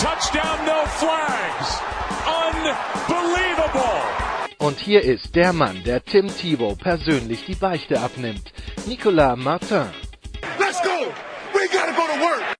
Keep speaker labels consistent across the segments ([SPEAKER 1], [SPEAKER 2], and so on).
[SPEAKER 1] touchdown, no flags. Unbelievable.
[SPEAKER 2] Und hier ist der Mann, der Tim Thibault persönlich die Beichte abnimmt. Nicolas Martin.
[SPEAKER 3] Let's go. We gotta go to work.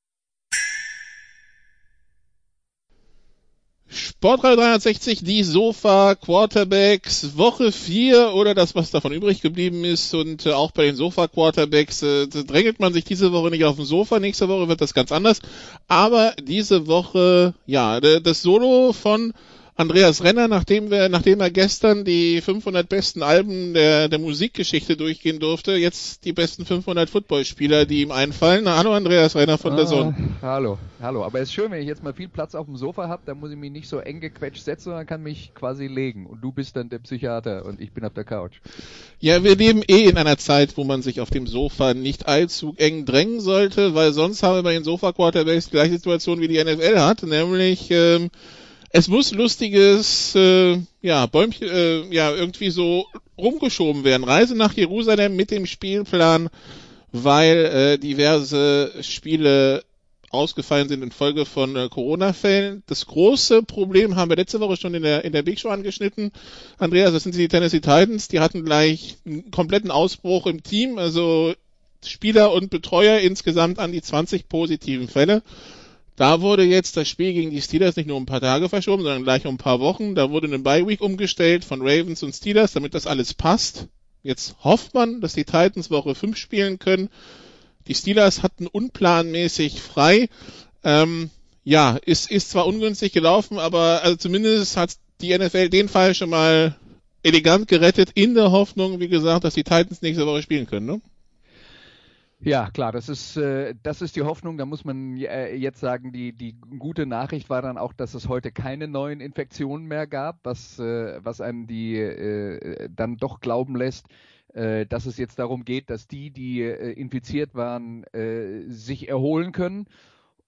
[SPEAKER 4] Sportradio 360, die Sofa Quarterbacks, Woche 4 oder das, was davon übrig geblieben ist. Und äh, auch bei den Sofa Quarterbacks äh, drängelt man sich diese Woche nicht auf dem Sofa. Nächste Woche wird das ganz anders. Aber diese Woche, ja, das Solo von Andreas Renner, nachdem wir, nachdem er gestern die 500 besten Alben der, der Musikgeschichte durchgehen durfte, jetzt die besten 500 Footballspieler, die ihm einfallen. Na, hallo Andreas Renner von ah, der Sonne.
[SPEAKER 5] Hallo, hallo. Aber es ist schön, wenn ich jetzt mal viel Platz auf dem Sofa habe, dann muss ich mich nicht so eng gequetscht setzen, sondern kann mich quasi legen. Und du bist dann der Psychiater und ich bin auf der Couch.
[SPEAKER 4] Ja, wir leben eh in einer Zeit, wo man sich auf dem Sofa nicht allzu eng drängen sollte, weil sonst haben wir bei den Sofa-Quarterbacks die gleiche Situation wie die NFL hat, nämlich ähm, es muss lustiges, äh, ja, Bäumchen, äh, ja, irgendwie so rumgeschoben werden. Reise nach Jerusalem mit dem Spielplan, weil äh, diverse Spiele ausgefallen sind infolge von äh, Corona-Fällen. Das große Problem haben wir letzte Woche schon in der, in der Big Show angeschnitten. Andreas, das sind die Tennessee Titans. Die hatten gleich einen kompletten Ausbruch im Team, also Spieler und Betreuer insgesamt an die 20 positiven Fälle. Da wurde jetzt das Spiel gegen die Steelers nicht nur um ein paar Tage verschoben, sondern gleich um ein paar Wochen. Da wurde eine Bye Week umgestellt von Ravens und Steelers, damit das alles passt. Jetzt hofft man, dass die Titans Woche 5 spielen können. Die Steelers hatten unplanmäßig frei. Ähm, ja, ist, ist zwar ungünstig gelaufen, aber also zumindest hat die NFL den Fall schon mal elegant gerettet, in der Hoffnung, wie gesagt, dass die Titans nächste Woche spielen können. Ne?
[SPEAKER 5] Ja, klar, das ist, äh, das ist die Hoffnung. Da muss man äh, jetzt sagen, die, die gute Nachricht war dann auch, dass es heute keine neuen Infektionen mehr gab, was, äh, was einem die äh, dann doch glauben lässt, äh, dass es jetzt darum geht, dass die, die äh, infiziert waren, äh, sich erholen können.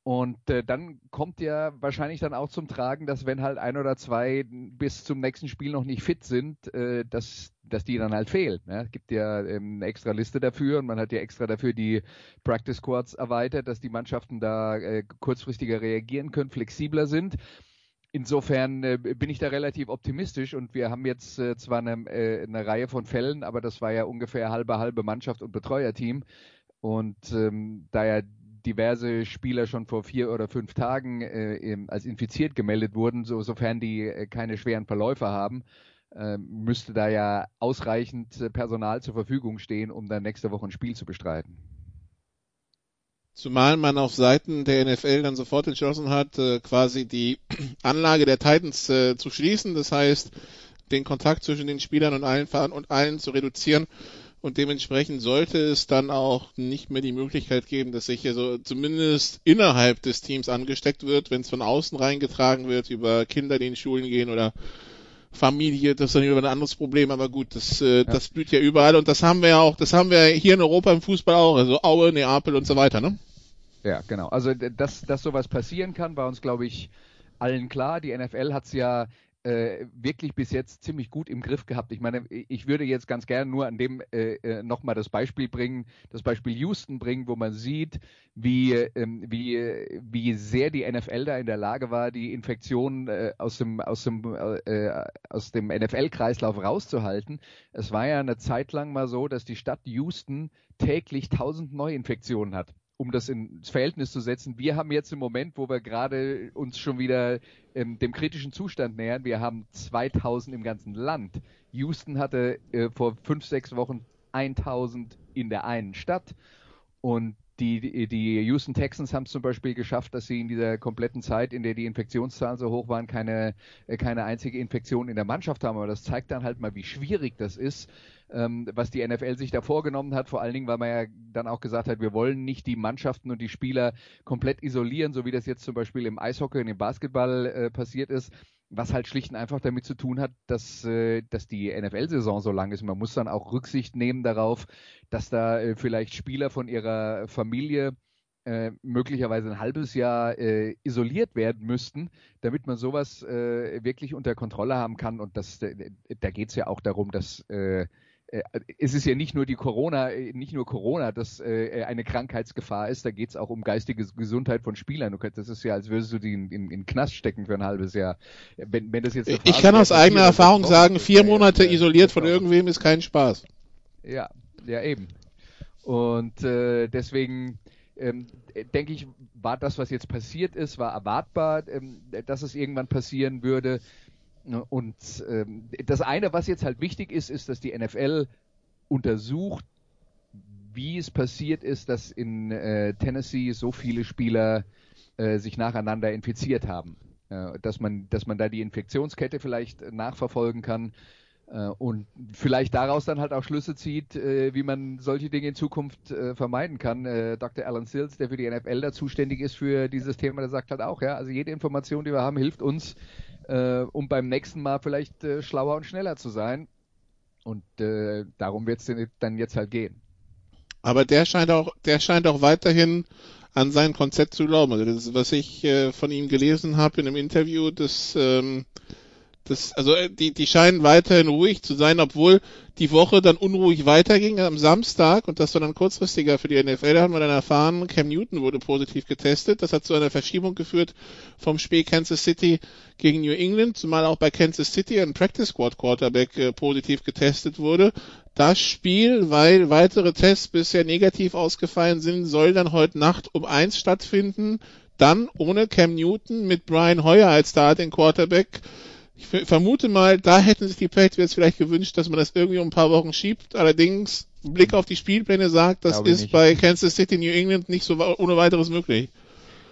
[SPEAKER 5] Und äh, dann kommt ja wahrscheinlich dann auch zum Tragen, dass wenn halt ein oder zwei bis zum nächsten Spiel noch nicht fit sind, äh, dass, dass die dann halt fehlen. Ne? Es gibt ja ähm, eine extra Liste dafür und man hat ja extra dafür die Practice Squads erweitert, dass die Mannschaften da äh, kurzfristiger reagieren können, flexibler sind. Insofern äh, bin ich da relativ optimistisch und wir haben jetzt äh, zwar eine, äh, eine Reihe von Fällen, aber das war ja ungefähr halbe halbe Mannschaft und Betreuerteam. Und ähm, da ja diverse Spieler schon vor vier oder fünf Tagen äh, als infiziert gemeldet wurden, so, sofern die äh, keine schweren Verläufe haben, äh, müsste da ja ausreichend äh, Personal zur Verfügung stehen, um dann nächste Woche ein Spiel zu bestreiten.
[SPEAKER 4] Zumal man auf Seiten der NFL dann sofort entschlossen hat, äh, quasi die Anlage der Titans zu schließen, das heißt, den Kontakt zwischen den Spielern und allen und allen zu reduzieren und dementsprechend sollte es dann auch nicht mehr die Möglichkeit geben, dass sich hier so zumindest innerhalb des Teams angesteckt wird, wenn es von außen reingetragen wird, über Kinder, die in Schulen gehen oder Familie, das ist dann wieder ein anderes Problem, aber gut, das, äh, ja. das blüht ja überall und das haben wir ja auch, das haben wir hier in Europa im Fußball auch, also Aue, Neapel und so weiter, ne?
[SPEAKER 5] Ja, genau. Also dass, dass sowas passieren kann, war uns, glaube ich, allen klar. Die NFL hat es ja äh, wirklich bis jetzt ziemlich gut im Griff gehabt. Ich meine, ich würde jetzt ganz gerne nur an dem äh, äh nochmal das Beispiel bringen, das Beispiel Houston bringen, wo man sieht, wie, ähm, wie, wie sehr die NFL da in der Lage war, die Infektion äh, aus dem, aus dem, äh, aus dem NFL-Kreislauf rauszuhalten. Es war ja eine Zeit lang mal so, dass die Stadt Houston täglich 1000 Neuinfektionen hat um das ins Verhältnis zu setzen, wir haben jetzt im Moment, wo wir gerade uns schon wieder ähm, dem kritischen Zustand nähern, wir haben 2000 im ganzen Land. Houston hatte äh, vor fünf, sechs Wochen 1000 in der einen Stadt und die, die Houston Texans haben es zum Beispiel geschafft, dass sie in dieser kompletten Zeit, in der die Infektionszahlen so hoch waren, keine, äh, keine einzige Infektion in der Mannschaft haben. Aber das zeigt dann halt mal, wie schwierig das ist, ähm, was die NFL sich da vorgenommen hat, vor allen Dingen, weil man ja dann auch gesagt hat, wir wollen nicht die Mannschaften und die Spieler komplett isolieren, so wie das jetzt zum Beispiel im Eishockey und im Basketball äh, passiert ist, was halt schlicht und einfach damit zu tun hat, dass, äh, dass die NFL-Saison so lang ist. Man muss dann auch Rücksicht nehmen darauf, dass da äh, vielleicht Spieler von ihrer Familie äh, möglicherweise ein halbes Jahr äh, isoliert werden müssten, damit man sowas äh, wirklich unter Kontrolle haben kann. Und das, da geht es ja auch darum, dass äh, äh, es ist ja nicht nur die Corona, äh, nicht nur Corona, das äh, eine Krankheitsgefahr ist, da geht es auch um geistige Gesundheit von Spielern. Das ist ja, als würdest du die in, in, in Knast stecken für ein halbes Jahr.
[SPEAKER 4] Wenn, wenn das jetzt ich kann aus eigener Erfahrung sagen, vier Monate isoliert von irgendwem ist kein Spaß.
[SPEAKER 5] Ja, ja eben. Und äh, deswegen ähm, denke ich, war das, was jetzt passiert ist, war erwartbar, ähm, dass es irgendwann passieren würde. Und ähm, das eine, was jetzt halt wichtig ist, ist, dass die NFL untersucht, wie es passiert ist, dass in äh, Tennessee so viele Spieler äh, sich nacheinander infiziert haben. Äh, dass man, dass man da die Infektionskette vielleicht nachverfolgen kann äh, und vielleicht daraus dann halt auch Schlüsse zieht, äh, wie man solche Dinge in Zukunft äh, vermeiden kann. Dr. Alan Sills, der für die NFL da zuständig ist für dieses Thema, der sagt halt auch, ja, also jede Information, die wir haben, hilft uns, um beim nächsten Mal vielleicht schlauer und schneller zu sein. Und darum wird es dann jetzt halt gehen.
[SPEAKER 4] Aber der scheint auch, der scheint auch weiterhin an sein Konzept zu glauben. Also das, was ich von ihm gelesen habe in einem Interview, das ähm, das, also äh, die, die scheinen weiterhin ruhig zu sein, obwohl die Woche dann unruhig weiterging am Samstag und das war dann kurzfristiger für die NFL. Da haben wir dann erfahren, Cam Newton wurde positiv getestet. Das hat zu einer Verschiebung geführt vom Spiel Kansas City gegen New England, zumal auch bei Kansas City ein Practice Squad Quarterback äh, positiv getestet wurde. Das Spiel, weil weitere Tests bisher negativ ausgefallen sind, soll dann heute Nacht um eins stattfinden. Dann ohne Cam Newton mit Brian Hoyer als Starting Quarterback ich vermute mal, da hätten sich die Patriots vielleicht gewünscht, dass man das irgendwie um ein paar Wochen schiebt. Allerdings, Blick auf die Spielpläne sagt, das ist nicht. bei Kansas City, New England nicht so ohne weiteres möglich.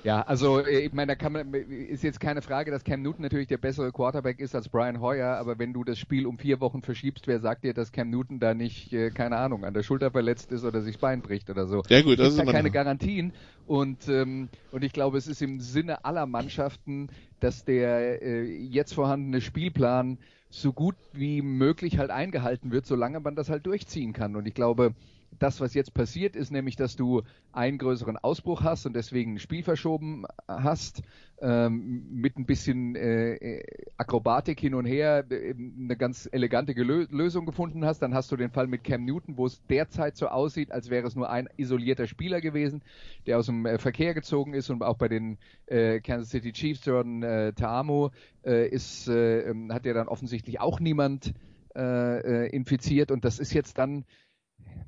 [SPEAKER 5] Ja, also äh, ich meine, da kann man, ist jetzt keine Frage, dass Cam Newton natürlich der bessere Quarterback ist als Brian Hoyer, aber wenn du das Spiel um vier Wochen verschiebst, wer sagt dir, dass Cam Newton da nicht, äh, keine Ahnung, an der Schulter verletzt ist oder sich das Bein bricht oder so?
[SPEAKER 4] Ja gut, das ist
[SPEAKER 5] da keine Garantien und ähm, und ich glaube, es ist im Sinne aller Mannschaften, dass der äh, jetzt vorhandene Spielplan so gut wie möglich halt eingehalten wird, solange man das halt durchziehen kann. Und ich glaube, das, was jetzt passiert, ist nämlich, dass du einen größeren Ausbruch hast und deswegen ein Spiel verschoben hast, ähm, mit ein bisschen äh, Akrobatik hin und her äh, eine ganz elegante Gelö Lösung gefunden hast. Dann hast du den Fall mit Cam Newton, wo es derzeit so aussieht, als wäre es nur ein isolierter Spieler gewesen, der aus dem äh, Verkehr gezogen ist und auch bei den äh, Kansas City Chiefs, Jordan äh, Taamo, äh, ist, äh, ähm, hat ja dann offensichtlich auch niemand äh, äh, infiziert und das ist jetzt dann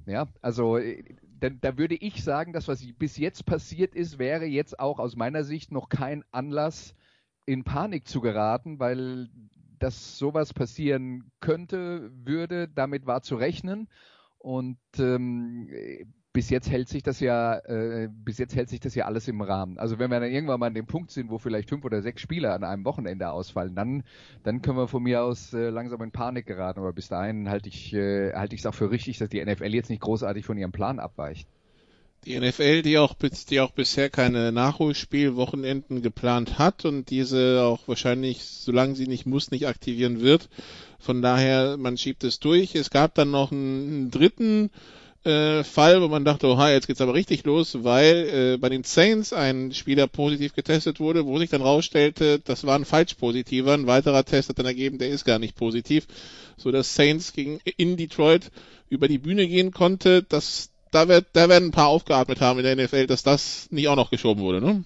[SPEAKER 5] ja, also äh, da, da, würde ich sagen, das, was bis jetzt passiert ist, wäre jetzt auch aus meiner Sicht noch kein Anlass, in Panik zu geraten, weil dass sowas passieren könnte, würde, damit war zu rechnen. Und ähm, bis jetzt hält sich das ja, äh, bis jetzt hält sich das ja alles im Rahmen. Also wenn wir dann irgendwann mal an dem Punkt sind, wo vielleicht fünf oder sechs Spieler an einem Wochenende ausfallen, dann, dann können wir von mir aus äh, langsam in Panik geraten. Aber bis dahin halte ich, äh, halte ich es auch für richtig, dass die NFL jetzt nicht großartig von ihrem Plan abweicht.
[SPEAKER 4] Die NFL, die auch, die auch bisher keine Nachholspielwochenenden geplant hat und diese auch wahrscheinlich, solange sie nicht muss, nicht aktivieren wird. Von daher, man schiebt es durch. Es gab dann noch einen, einen dritten äh, Fall, wo man dachte, oha, jetzt geht's aber richtig los, weil äh, bei den Saints ein Spieler positiv getestet wurde, wo sich dann rausstellte, das war ein falsch positiver. Ein weiterer Test hat dann ergeben, der ist gar nicht positiv, so dass Saints gegen in Detroit über die Bühne gehen konnte. Das, da wird, da werden ein paar aufgeatmet haben in der NFL, dass das nicht auch noch geschoben wurde, ne?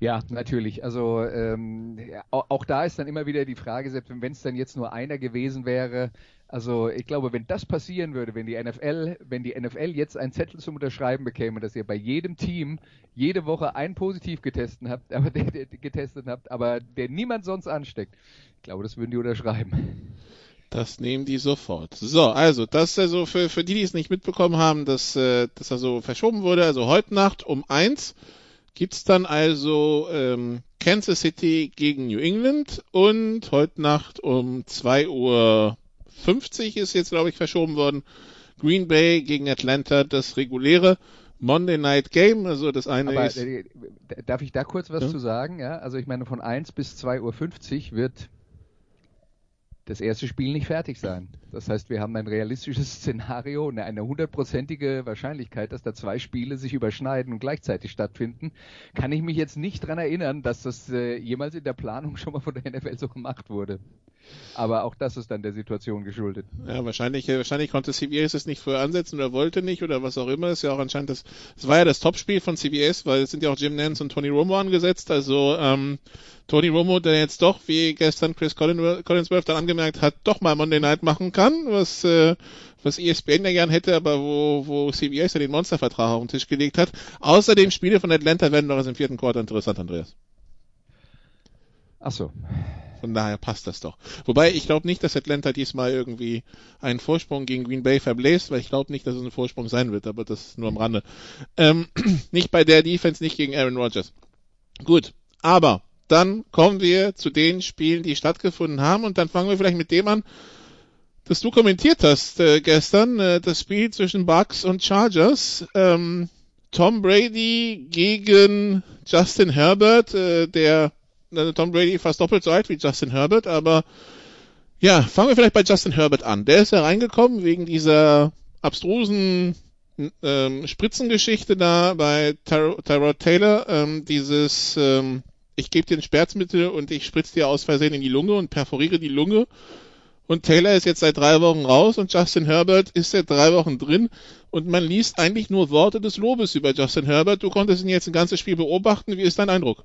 [SPEAKER 5] Ja, natürlich. Also ähm, auch, auch da ist dann immer wieder die Frage, selbst wenn es dann jetzt nur einer gewesen wäre, also ich glaube, wenn das passieren würde, wenn die NFL, wenn die NFL jetzt einen Zettel zum Unterschreiben bekäme, dass ihr bei jedem Team jede Woche einen positiv getestet habt, aber der, der getestet habt, aber der niemand sonst ansteckt, ich glaube, das würden die unterschreiben.
[SPEAKER 4] Das nehmen die sofort. So, also das also für, für die, die es nicht mitbekommen haben, dass, äh, dass also verschoben wurde, also heute Nacht um eins gibt's dann also ähm, Kansas City gegen New England und heute Nacht um zwei Uhr 50 ist jetzt, glaube ich, verschoben worden. Green Bay gegen Atlanta, das reguläre Monday Night Game. Also das eine
[SPEAKER 5] Aber
[SPEAKER 4] ist.
[SPEAKER 5] äh, darf ich da kurz was
[SPEAKER 4] Ja.
[SPEAKER 5] zu sagen? Ja, also ich meine, von 1 bis 2.50 Uhr wird das erste Spiel nicht fertig sein. Das heißt, wir haben ein realistisches Szenario, eine eine hundertprozentige Wahrscheinlichkeit, dass da zwei Spiele sich überschneiden und gleichzeitig stattfinden. Kann ich mich jetzt nicht dran erinnern, dass das äh, jemals in der Planung schon mal von der NFL so gemacht wurde. Aber auch das ist dann der Situation geschuldet.
[SPEAKER 4] Ja, wahrscheinlich, äh, wahrscheinlich konnte CBS es nicht früher ansetzen oder wollte nicht oder was auch immer. Ist ja auch anscheinend das, es war ja das Topspiel von CBS, weil es sind ja auch Jim Nance und Tony Romo angesetzt. Also ähm, Tony Romo, der jetzt doch, wie gestern Chris Collin- Collinsworth dann angemerkt hat, doch mal Monday Night machen kann, was äh, was ESPN ja gern hätte, aber wo, wo CBS ja den Monstervertrag auf den Tisch gelegt hat. Außerdem Spiele von Atlanta werden doch erst im vierten Quartal interessant, Andreas.
[SPEAKER 5] Ach so.
[SPEAKER 4] Von daher passt das doch. Wobei ich glaube nicht, dass Atlanta diesmal irgendwie einen Vorsprung gegen Green Bay verbläst, weil ich glaube nicht, dass es ein Vorsprung sein wird, aber das nur am Rande. Ähm, nicht bei der Defense, nicht gegen Aaron Rodgers. Gut, aber dann kommen wir zu den Spielen, die stattgefunden haben und dann fangen wir vielleicht mit dem an, das du kommentiert hast äh, gestern, äh, das Spiel zwischen Bucks und Chargers. Ähm, Tom Brady gegen Justin Herbert, äh, der äh, Tom Brady fast doppelt so alt wie Justin Herbert, aber ja, fangen wir vielleicht bei Justin Herbert an. Der ist ja reingekommen wegen dieser abstrusen ähm, Spritzengeschichte da bei Tyro- Tyrod Taylor, ähm, dieses ähm, ich gebe dir ein Schmerzmittel und ich spritze dir aus Versehen in die Lunge und perforiere die Lunge. Und Taylor ist jetzt seit drei Wochen raus und Justin Herbert ist seit drei Wochen drin. Und man liest eigentlich nur Worte des Lobes über Justin Herbert. Du konntest ihn jetzt ein ganzes Spiel beobachten. Wie ist dein Eindruck?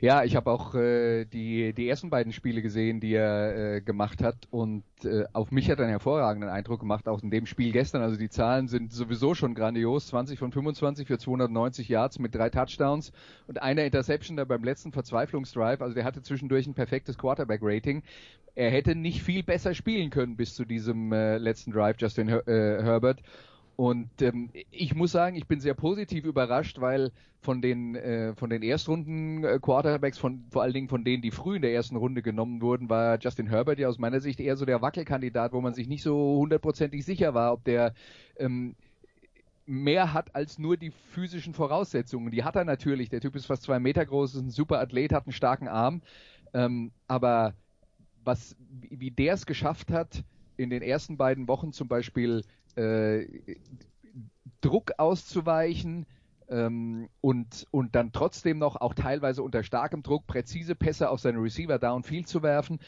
[SPEAKER 5] Ja, ich habe auch äh, die, die ersten beiden Spiele gesehen, die er äh, gemacht hat und äh, auf mich hat er einen hervorragenden Eindruck gemacht, auch in dem Spiel gestern. Also die Zahlen sind sowieso schon grandios. 20 von 25 für 290 Yards mit drei Touchdowns und einer Interception da beim letzten Verzweiflungsdrive. Also der hatte zwischendurch ein perfektes Quarterback-Rating. Er hätte nicht viel besser spielen können bis zu diesem äh, letzten Drive, Justin Her äh, Herbert. Und ähm, ich muss sagen, ich bin sehr positiv überrascht, weil von den äh, von den Erstrunden äh, Quarterbacks, von vor allen Dingen von denen, die früh in der ersten Runde genommen wurden, war Justin Herbert ja aus meiner Sicht eher so der Wackelkandidat, wo man sich nicht so hundertprozentig sicher war, ob der ähm, mehr hat als nur die physischen Voraussetzungen. Die hat er natürlich. Der Typ ist fast zwei Meter groß, ist ein super Athlet, hat einen starken Arm. Ähm, aber was, wie wie der es geschafft hat, in den ersten beiden Wochen zum Beispiel äh, Druck auszuweichen ähm, und, und dann trotzdem noch auch teilweise unter starkem Druck präzise Pässe auf seine Receiver downfield zu werfen.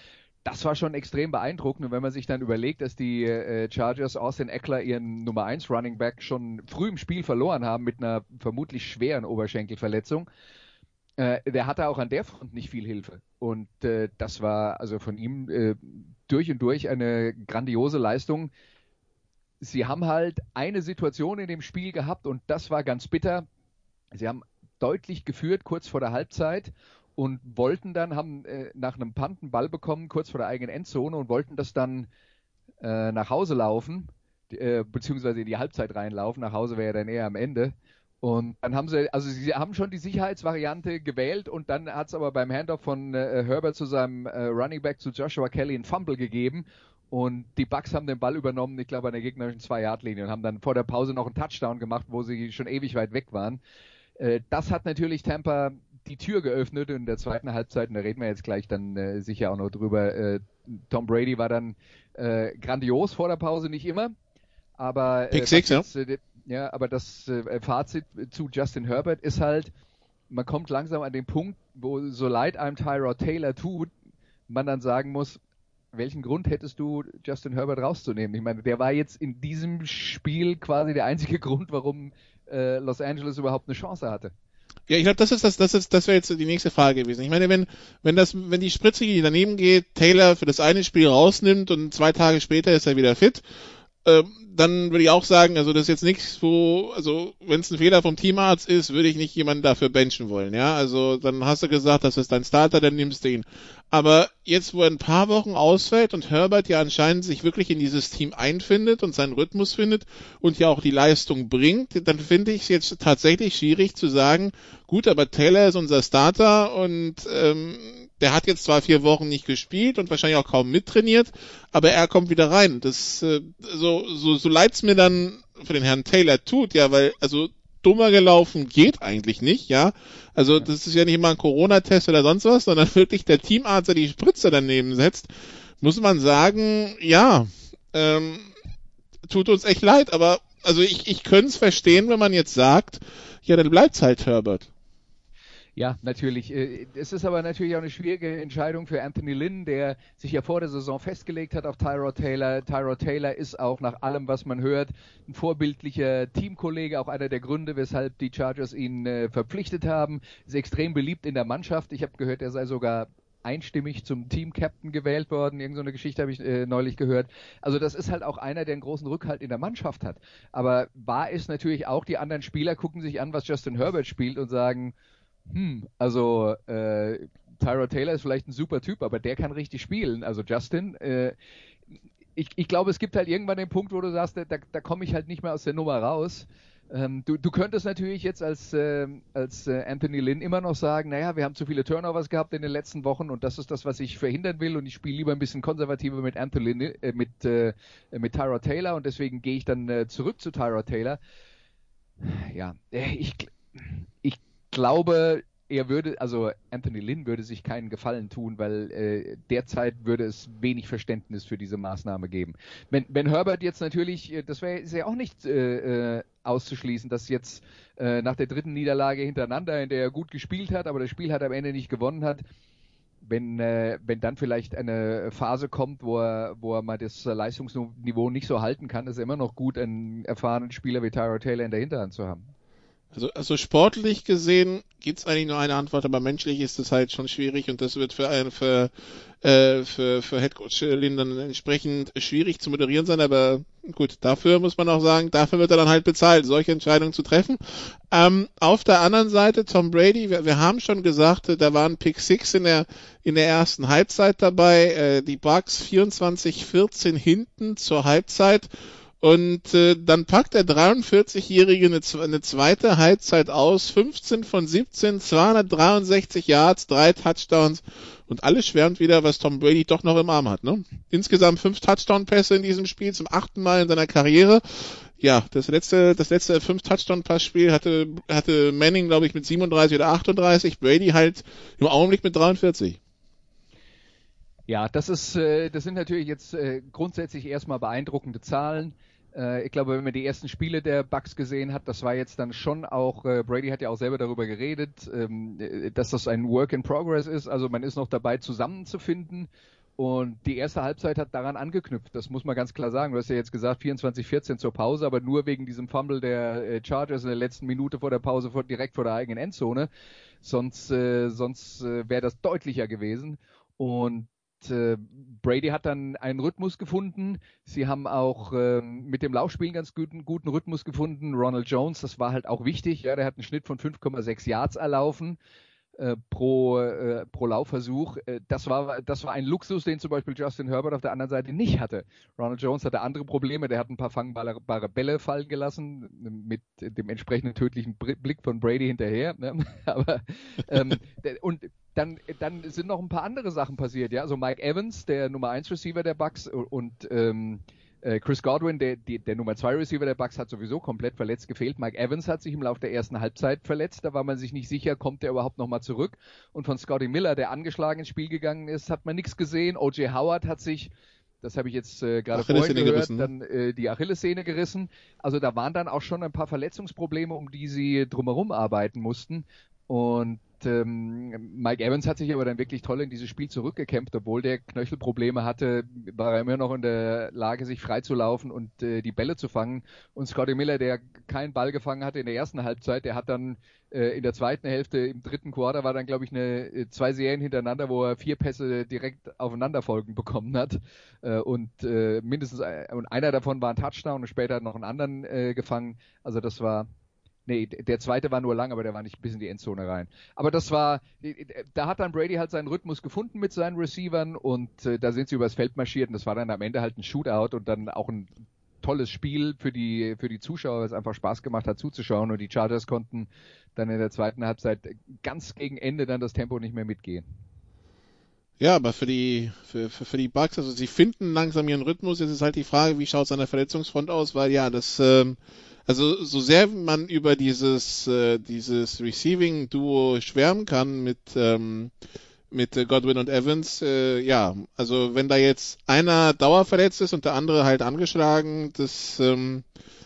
[SPEAKER 5] Das war schon extrem beeindruckend. Und wenn man sich dann überlegt, dass die äh, Chargers Austin Eckler ihren Nummer 1 Running Back schon früh im Spiel verloren haben mit einer vermutlich schweren Oberschenkelverletzung, äh, der hatte auch an der Front nicht viel Hilfe. Und das war also von ihm durch und durch eine grandiose Leistung. Sie haben halt eine Situation in dem Spiel gehabt und das war ganz bitter. Sie haben deutlich geführt kurz vor der Halbzeit und wollten dann, haben äh, nach einem Punt einen Ball bekommen, kurz vor der eigenen Endzone und wollten das dann äh, nach Hause laufen, äh, beziehungsweise in die Halbzeit reinlaufen. Nach Hause wäre ja dann eher am Ende. Und dann haben sie, also sie haben schon die Sicherheitsvariante gewählt und dann hat es aber beim Handoff von äh, Herbert zu seinem äh, Running Back zu Joshua Kelly einen Fumble gegeben und die Bucks haben den Ball übernommen, ich glaube an der gegnerischen Zwei-Yard-Linie und haben dann vor der Pause noch einen Touchdown gemacht, wo sie schon ewig weit weg waren. Äh, das hat natürlich Tampa die Tür geöffnet in der zweiten Halbzeit, und da reden wir jetzt gleich dann äh, sicher auch noch drüber. Äh, Tom Brady war dann grandios vor der Pause, nicht immer, aber
[SPEAKER 4] Pick Six,
[SPEAKER 5] äh, ja, aber das Fazit zu Justin Herbert ist halt, man kommt langsam an den Punkt, wo so leid einem Tyrod Taylor tut, man dann sagen muss, welchen Grund hättest du, Justin Herbert rauszunehmen? Ich meine, der war jetzt in diesem Spiel quasi der einzige Grund, warum äh, Los Angeles überhaupt eine Chance hatte.
[SPEAKER 4] Ja, ich glaube, das ist das, das ist, das wäre jetzt die nächste Frage gewesen. Ich meine, wenn, wenn das, wenn die Spritze, die daneben geht, Taylor für das eine Spiel rausnimmt und zwei Tage später ist er wieder fit, ähm, dann würde ich auch sagen, also das ist jetzt nichts, wo, also wenn es ein Fehler vom Teamarzt ist, würde ich nicht jemanden dafür benchen wollen, ja. Also dann hast du gesagt, das ist dein Starter, dann nimmst du ihn. Aber jetzt, wo er ein paar Wochen ausfällt und Herbert ja anscheinend sich wirklich in dieses Team einfindet und seinen Rhythmus findet und ja auch die Leistung bringt, dann finde ich es jetzt tatsächlich schwierig zu sagen, gut, aber Taylor ist unser Starter und ähm, der hat jetzt zwar vier Wochen nicht gespielt und wahrscheinlich auch kaum mittrainiert, aber er kommt wieder rein. Das äh, so so so leid's mir dann für den Herrn Taylor tut, ja, weil also dummer gelaufen geht eigentlich nicht, ja. Also das ist ja nicht immer ein Corona-Test oder sonst was, sondern wirklich der Teamarzt, der die Spritze daneben setzt, muss man sagen, ja, ähm, tut uns echt leid, aber also ich, ich könnte es verstehen, wenn man jetzt sagt, ja, dann bleibt's halt Herbert.
[SPEAKER 5] Ja, natürlich. Äh, es ist aber natürlich auch eine schwierige Entscheidung für Anthony Lynn, der sich ja vor der Saison festgelegt hat auf Tyrod Taylor. Tyrod Taylor ist auch nach allem, was man hört, ein vorbildlicher Teamkollege, auch einer der Gründe, weshalb die Chargers ihn äh, verpflichtet haben. Ist extrem beliebt in der Mannschaft. Ich habe gehört, er sei sogar einstimmig zum Team-Captain gewählt worden. Irgend so eine Geschichte habe ich äh, neulich gehört. Also das ist halt auch einer, der einen großen Rückhalt in der Mannschaft hat. Aber wahr ist natürlich auch, die anderen Spieler gucken sich an, was Justin Herbert spielt und sagen, hm, also äh, Tyrod Taylor ist vielleicht ein super Typ, aber der kann richtig spielen. Also Justin, äh, ich, ich glaube, es gibt halt irgendwann den Punkt, wo du sagst, da, da komme ich halt nicht mehr aus der Nummer raus. Ähm, du, du könntest natürlich jetzt als, äh, als äh, Anthony Lynn immer noch sagen, naja, wir haben zu viele Turnovers gehabt in den letzten Wochen und das ist das, was ich verhindern will und ich spiele lieber ein bisschen konservativer mit Anthony, äh, mit, äh, mit Tyrod Taylor und deswegen gehe ich dann äh, zurück zu Tyrod Taylor. Ja, äh, ich, ich glaube, er würde, also Anthony Lynn würde sich keinen Gefallen tun, weil äh, derzeit würde es wenig Verständnis für diese Maßnahme geben. Wenn, wenn Herbert jetzt natürlich, äh, das wäre ja auch nicht äh, äh, auszuschließen, dass jetzt äh, nach der dritten Niederlage hintereinander, in der er gut gespielt hat, aber das Spiel hat am Ende nicht gewonnen hat, wenn, äh, wenn dann vielleicht eine Phase kommt, wo er, wo er mal das Leistungsniveau nicht so halten kann, ist immer noch gut, einen erfahrenen Spieler wie Tyra Taylor in der Hinterhand zu haben.
[SPEAKER 4] Also, also sportlich gesehen gibt's eigentlich nur eine Antwort, aber menschlich ist es halt schon schwierig und das wird für einen für äh, für für Headcoach Lin dann entsprechend schwierig zu moderieren sein, aber gut, dafür muss man auch sagen, dafür wird er dann halt bezahlt, solche Entscheidungen zu treffen. Ähm, auf der anderen Seite Tom Brady, wir, wir haben schon gesagt, da waren Pick 6 in der in der ersten Halbzeit dabei, äh, die Bucks 24-14 hinten zur Halbzeit und äh, dann packt der 43-Jährige eine, eine, zweite Halbzeit aus, 15 von 17, 263 Yards, drei Touchdowns und alles schwärmt wieder, was Tom Brady doch noch im Arm hat. Ne? Insgesamt fünf Touchdown-Pässe in diesem Spiel, zum achten Mal in seiner Karriere. Ja, das letzte, das letzte fünf Touchdown-Pass-Spiel hatte, hatte Manning, glaube ich, mit 37 oder 38, Brady halt im Augenblick mit 43.
[SPEAKER 5] Ja, das ist, äh, das sind natürlich jetzt äh, grundsätzlich erstmal beeindruckende Zahlen. Äh, ich glaube, wenn man die ersten Spiele der Bucks gesehen hat, das war jetzt dann schon auch, äh, Brady hat ja auch selber darüber geredet, ähm, äh, dass das ein Work in Progress ist. Also man ist noch dabei zusammenzufinden. Und die erste Halbzeit hat daran angeknüpft, das muss man ganz klar sagen. Du hast ja jetzt gesagt 24-14 zur Pause, aber nur wegen diesem Fumble der Chargers in der letzten Minute vor der Pause vor, direkt vor der eigenen Endzone. Sonst, äh, sonst äh, wäre das deutlicher gewesen. Und äh, Brady hat dann einen Rhythmus gefunden. Sie haben auch äh, mit dem Laufspiel einen ganz guten, guten Rhythmus gefunden. Ronald Jones, das war halt auch wichtig. Ja, der hat einen Schnitt von 5,6 Yards erlaufen äh, pro, äh, pro Laufversuch. Äh, das, war, das war ein Luxus, den zum Beispiel Justin Herbert auf der anderen Seite nicht hatte. Ronald Jones hatte andere Probleme. Der hat ein paar fangbare Bälle fallen gelassen mit dem entsprechenden tödlichen Blick von Brady hinterher. Ne? Aber ähm, und dann, dann sind noch ein paar andere Sachen passiert, ja. Also Mike Evans, der Nummer 1 Receiver der Bucks und ähm, äh, Chris Godwin, der, der, der Nummer 2 Receiver der Bucks, hat sowieso komplett verletzt gefehlt. Mike Evans hat sich im Laufe der ersten Halbzeit verletzt. Da war man sich nicht sicher, kommt er überhaupt nochmal zurück. Und von Scotty Miller, der angeschlagen ins Spiel gegangen ist, hat man nichts gesehen. O.J. Howard hat sich das habe ich jetzt äh, gerade vorhin gehört, gerissen, ne? dann äh, die Achillessehne gerissen. Also da waren dann auch schon ein paar Verletzungsprobleme, um die sie drumherum arbeiten mussten. Und ähm, Mike Evans hat sich aber dann wirklich toll in dieses Spiel zurückgekämpft, obwohl der Knöchelprobleme hatte, war er immer noch in der Lage, sich freizulaufen und äh, die Bälle zu fangen. Und Scotty Miller, der keinen Ball gefangen hatte in der ersten Halbzeit, der hat dann äh, in der zweiten Hälfte, im dritten Quarter war dann, glaube ich, eine äh, zwei Serien hintereinander, wo er vier Pässe direkt aufeinanderfolgen bekommen hat. Äh, und äh, mindestens äh, und einer davon war ein Touchdown und später hat noch einen anderen äh, gefangen. Also das war Nee, der zweite war nur lang, aber der war nicht bis in die Endzone rein. Aber das war, da hat dann Brady halt seinen Rhythmus gefunden mit seinen Receivern und äh, da sind sie übers Feld marschiert und das war dann am Ende halt ein Shootout und dann auch ein tolles Spiel für die, für die Zuschauer, es einfach Spaß gemacht hat zuzuschauen und die Chargers konnten dann in der zweiten Halbzeit ganz gegen Ende dann das Tempo nicht mehr mitgehen.
[SPEAKER 4] Ja, aber für die, für, für, für die Bugs, also sie finden langsam ihren Rhythmus. Jetzt ist halt die Frage, wie schaut es an der Verletzungsfront aus, weil ja, das, ähm, also so sehr man über dieses, äh, dieses Receiving-Duo schwärmen kann mit, ähm, mit Godwin und Evans, äh, ja, also wenn da jetzt einer dauerverletzt ist und der andere halt angeschlagen, das, ähm,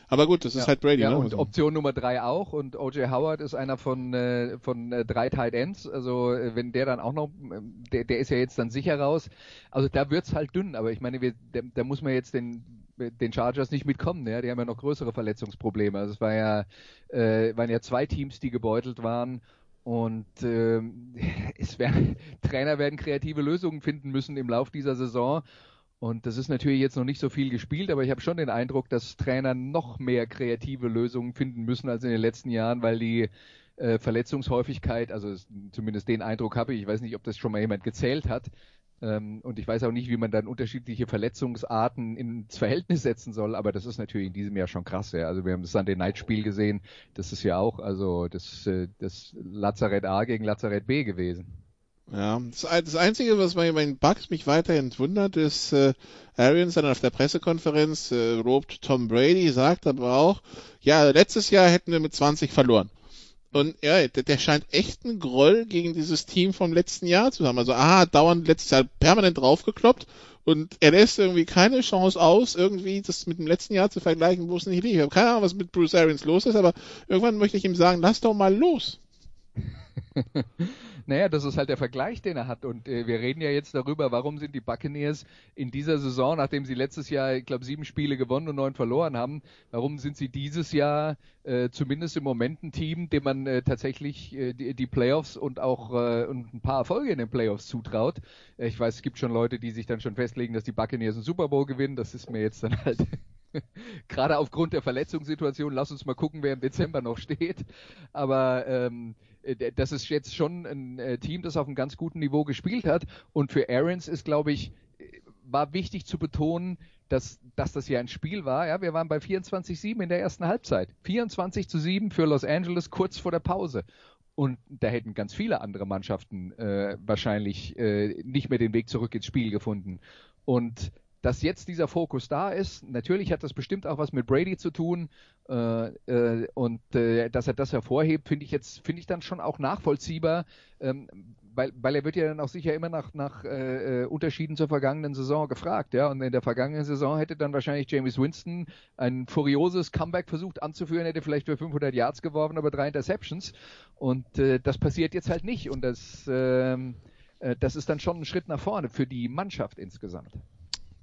[SPEAKER 4] aber gut, das ist halt Brady.
[SPEAKER 5] Ja,
[SPEAKER 4] ne?
[SPEAKER 5] und
[SPEAKER 4] Also-
[SPEAKER 5] Option Nummer drei auch. Und O.J. Howard ist einer von, äh, von äh, drei Tight Ends. Also äh, wenn der dann auch noch, äh, der, der ist ja jetzt dann sicher raus. Also da wird's halt dünn. Aber ich meine, wir, da, da muss man jetzt den den Chargers nicht mitkommen. Ja? Die haben ja noch größere Verletzungsprobleme. Also es war ja, äh, waren ja zwei Teams, die gebeutelt waren. Und ähm, es werden, Trainer werden kreative Lösungen finden müssen im Lauf dieser Saison. Und das ist natürlich jetzt noch nicht so viel gespielt, aber ich habe schon den Eindruck, dass Trainer noch mehr kreative Lösungen finden müssen als in den letzten Jahren, weil die äh, Verletzungshäufigkeit, also es, zumindest den Eindruck habe ich, ich weiß nicht, ob das schon mal jemand gezählt hat, und ich weiß auch nicht, wie man dann unterschiedliche Verletzungsarten ins Verhältnis setzen soll, aber das ist natürlich in diesem Jahr schon krass. Ja. Also wir haben das Sunday Night Spiel gesehen, das ist ja auch also das, äh, das Lazarett A gegen Lazarett B gewesen.
[SPEAKER 4] Ja, das, das Einzige, was bei meinen Bugs mich weiterhin wundert, ist, äh, Arians dann auf der Pressekonferenz äh, lobt Tom Brady, sagt aber auch, ja, letztes Jahr hätten wir mit 20 verloren. Und ja, der, der scheint echt einen Groll gegen dieses Team vom letzten Jahr zu haben. Also, aha, dauernd letztes Jahr permanent draufgekloppt und er lässt irgendwie keine Chance aus, irgendwie das mit dem letzten Jahr zu vergleichen, wo es nicht liegt. Ich habe keine Ahnung, was mit Bruce Arians los ist, aber irgendwann möchte ich ihm sagen, lass doch mal los.
[SPEAKER 5] Naja, das ist halt der Vergleich, den er hat. Und äh, wir reden ja jetzt darüber, warum sind die Buccaneers in dieser Saison, nachdem sie letztes Jahr, ich glaube, sieben Spiele gewonnen und neun verloren haben, warum sind sie dieses Jahr äh, zumindest im Moment ein Team, dem man äh, tatsächlich äh, die, die Playoffs und auch äh, und ein paar Erfolge in den Playoffs zutraut? Äh, ich weiß, es gibt schon Leute, die sich dann schon festlegen, dass die Buccaneers einen Super Bowl gewinnen. Das ist mir jetzt dann halt gerade aufgrund der Verletzungssituation, lass uns mal gucken, wer im Dezember noch steht. Aber ähm, äh, das ist jetzt schon ein äh, Team, das auf einem ganz guten Niveau gespielt hat. Und für Arians ist, glaube ich, äh, war wichtig zu betonen, dass, dass das ja ein Spiel war. Ja, wir waren bei 24-7 in der ersten Halbzeit. 24 zu 7 für Los Angeles kurz vor der Pause. Und da hätten ganz viele andere Mannschaften äh, wahrscheinlich äh, nicht mehr den Weg zurück ins Spiel gefunden. Und dass jetzt dieser Fokus da ist, natürlich hat das bestimmt auch was mit Brady zu tun äh, äh, und äh, dass er das hervorhebt, finde ich jetzt, finde ich dann schon auch nachvollziehbar, ähm, weil, weil er wird ja dann auch sicher immer nach, nach äh, äh, Unterschieden zur vergangenen Saison gefragt, ja, und in der vergangenen Saison hätte dann wahrscheinlich James Winston ein furioses Comeback versucht anzuführen, hätte vielleicht für 500 Yards geworfen, aber drei Interceptions. Und äh, das passiert jetzt halt nicht. Und das, ähm, äh, das ist dann schon ein Schritt nach vorne für die Mannschaft insgesamt.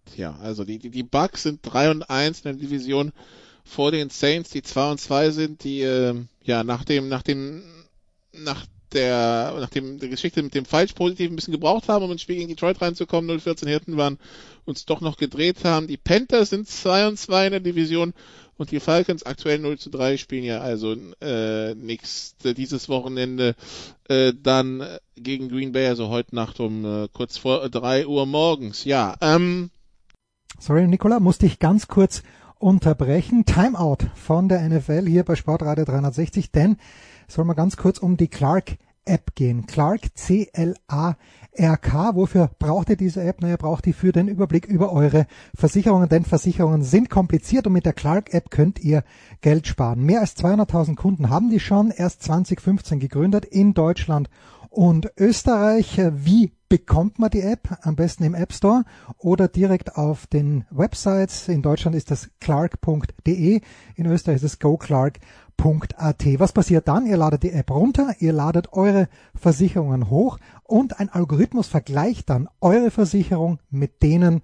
[SPEAKER 4] Tja, also die, die, die Bucks sind 3 und 1 in der Division vor den Saints, die 2 und 2 sind, die äh, ja nach dem, nach dem, nach der, nach dem, der Geschichte mit dem falsch positiv ein bisschen gebraucht haben, um ins Spiel gegen Detroit reinzukommen, 0-14 hinten waren, uns doch noch gedreht haben. Die Panthers sind 2 und 2 in der Division und die Falcons aktuell 0 zu 3 spielen ja also äh, nächste, dieses Wochenende äh, dann gegen Green Bay, also heute Nacht um äh, kurz vor 3 Uhr morgens. Ja, ähm,
[SPEAKER 6] Sorry, Nicola, musste ich ganz kurz unterbrechen. Timeout von der NFL hier bei Sportradio 360, denn soll mal ganz kurz um die Clark App gehen. Clark, C-L-A-R-K. Wofür braucht ihr diese App? Naja, braucht ihr für den Überblick über eure Versicherungen, denn Versicherungen sind kompliziert und mit der Clark App könnt ihr Geld sparen. Mehr als 200.000 Kunden haben die schon, erst 2015 gegründet in Deutschland und Österreich. Wie bekommt man die App? Am besten im App Store oder direkt auf den Websites. In Deutschland ist das clark.de, in Österreich ist es goclark.at. Was passiert dann? Ihr ladet die App runter, ihr ladet eure Versicherungen hoch und ein Algorithmus vergleicht dann eure Versicherung mit denen,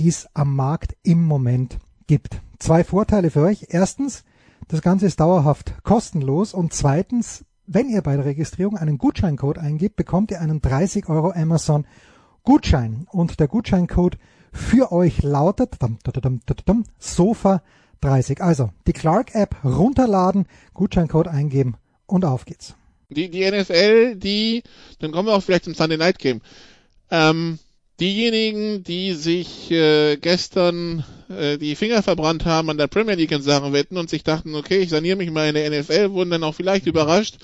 [SPEAKER 6] die es am Markt im Moment gibt. Zwei Vorteile für euch. Erstens, das Ganze ist dauerhaft kostenlos und zweitens, wenn ihr bei der Registrierung einen Gutscheincode eingibt, bekommt ihr einen 30 Euro Amazon Gutschein. Und der Gutscheincode für euch lautet Sofa 30. Also die Clark App runterladen, Gutscheincode eingeben und auf geht's.
[SPEAKER 4] Die, die NFL, die, dann kommen wir auch vielleicht zum Sunday Night Game. Ähm, diejenigen, die sich äh, gestern äh, die Finger verbrannt haben an der Premier League in Sachen Wetten und sich dachten, okay, ich saniere mich mal in der NFL, wurden dann auch vielleicht überrascht,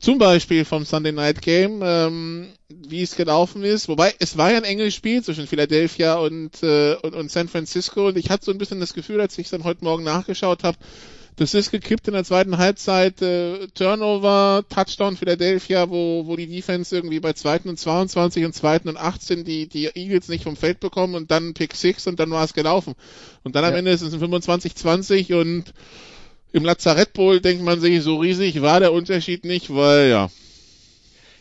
[SPEAKER 4] zum Beispiel vom Sunday Night Game, ähm, wie es gelaufen ist. Wobei, es war ja ein enges Spiel zwischen Philadelphia und, äh, und, und San Francisco und ich hatte so ein bisschen das Gefühl, als ich dann heute Morgen nachgeschaut habe, das ist gekippt in der zweiten Halbzeit. Äh, Turnover, Touchdown Philadelphia, wo, wo die Defense irgendwie bei zweiten und 22 und zweiten und 18 die, die Eagles nicht vom Feld bekommen und dann Pick 6 und dann war es gelaufen. Und dann am Ende ist es ein 25-20 und im Lazarett Bowl denkt man sich, so riesig war der Unterschied nicht, weil ja.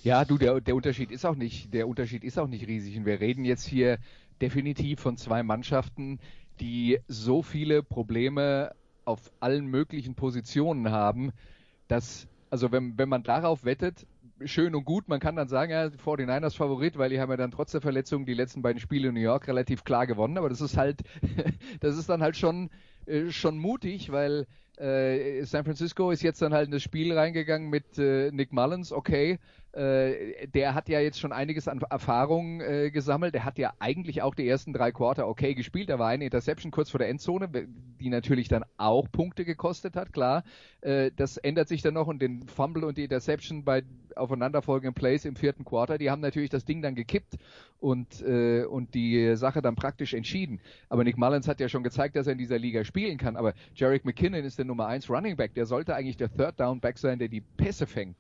[SPEAKER 5] Ja, du, der, der Unterschied ist auch nicht, der Unterschied ist auch nicht riesig. Und wir reden jetzt hier definitiv von zwei Mannschaften, die so viele Probleme auf allen möglichen Positionen haben, dass, also wenn, wenn man darauf wettet, schön und gut, man kann dann sagen, ja, 49ers Favorit, weil die haben ja dann trotz der Verletzung die letzten beiden Spiele in New York relativ klar gewonnen, aber das ist halt, das ist dann halt schon, äh, schon mutig, weil äh, San Francisco ist jetzt dann halt in das Spiel reingegangen mit äh, Nick Mullins, okay, äh, der hat ja jetzt schon einiges an Erfahrung äh, gesammelt. Der hat ja eigentlich auch die ersten drei Quarter okay gespielt. Da war eine Interception kurz vor der Endzone, die natürlich dann auch Punkte gekostet hat, klar. Äh, das ändert sich dann noch und den Fumble und die Interception bei aufeinanderfolgenden Plays im vierten Quarter, die haben natürlich das Ding dann gekippt und, äh, und die Sache dann praktisch entschieden. Aber Nick Mullins hat ja schon gezeigt, dass er in dieser Liga spielen kann. Aber Jarek McKinnon ist der Nummer 1 Running Back. Der sollte eigentlich der Third Down Back sein, der die Pässe fängt.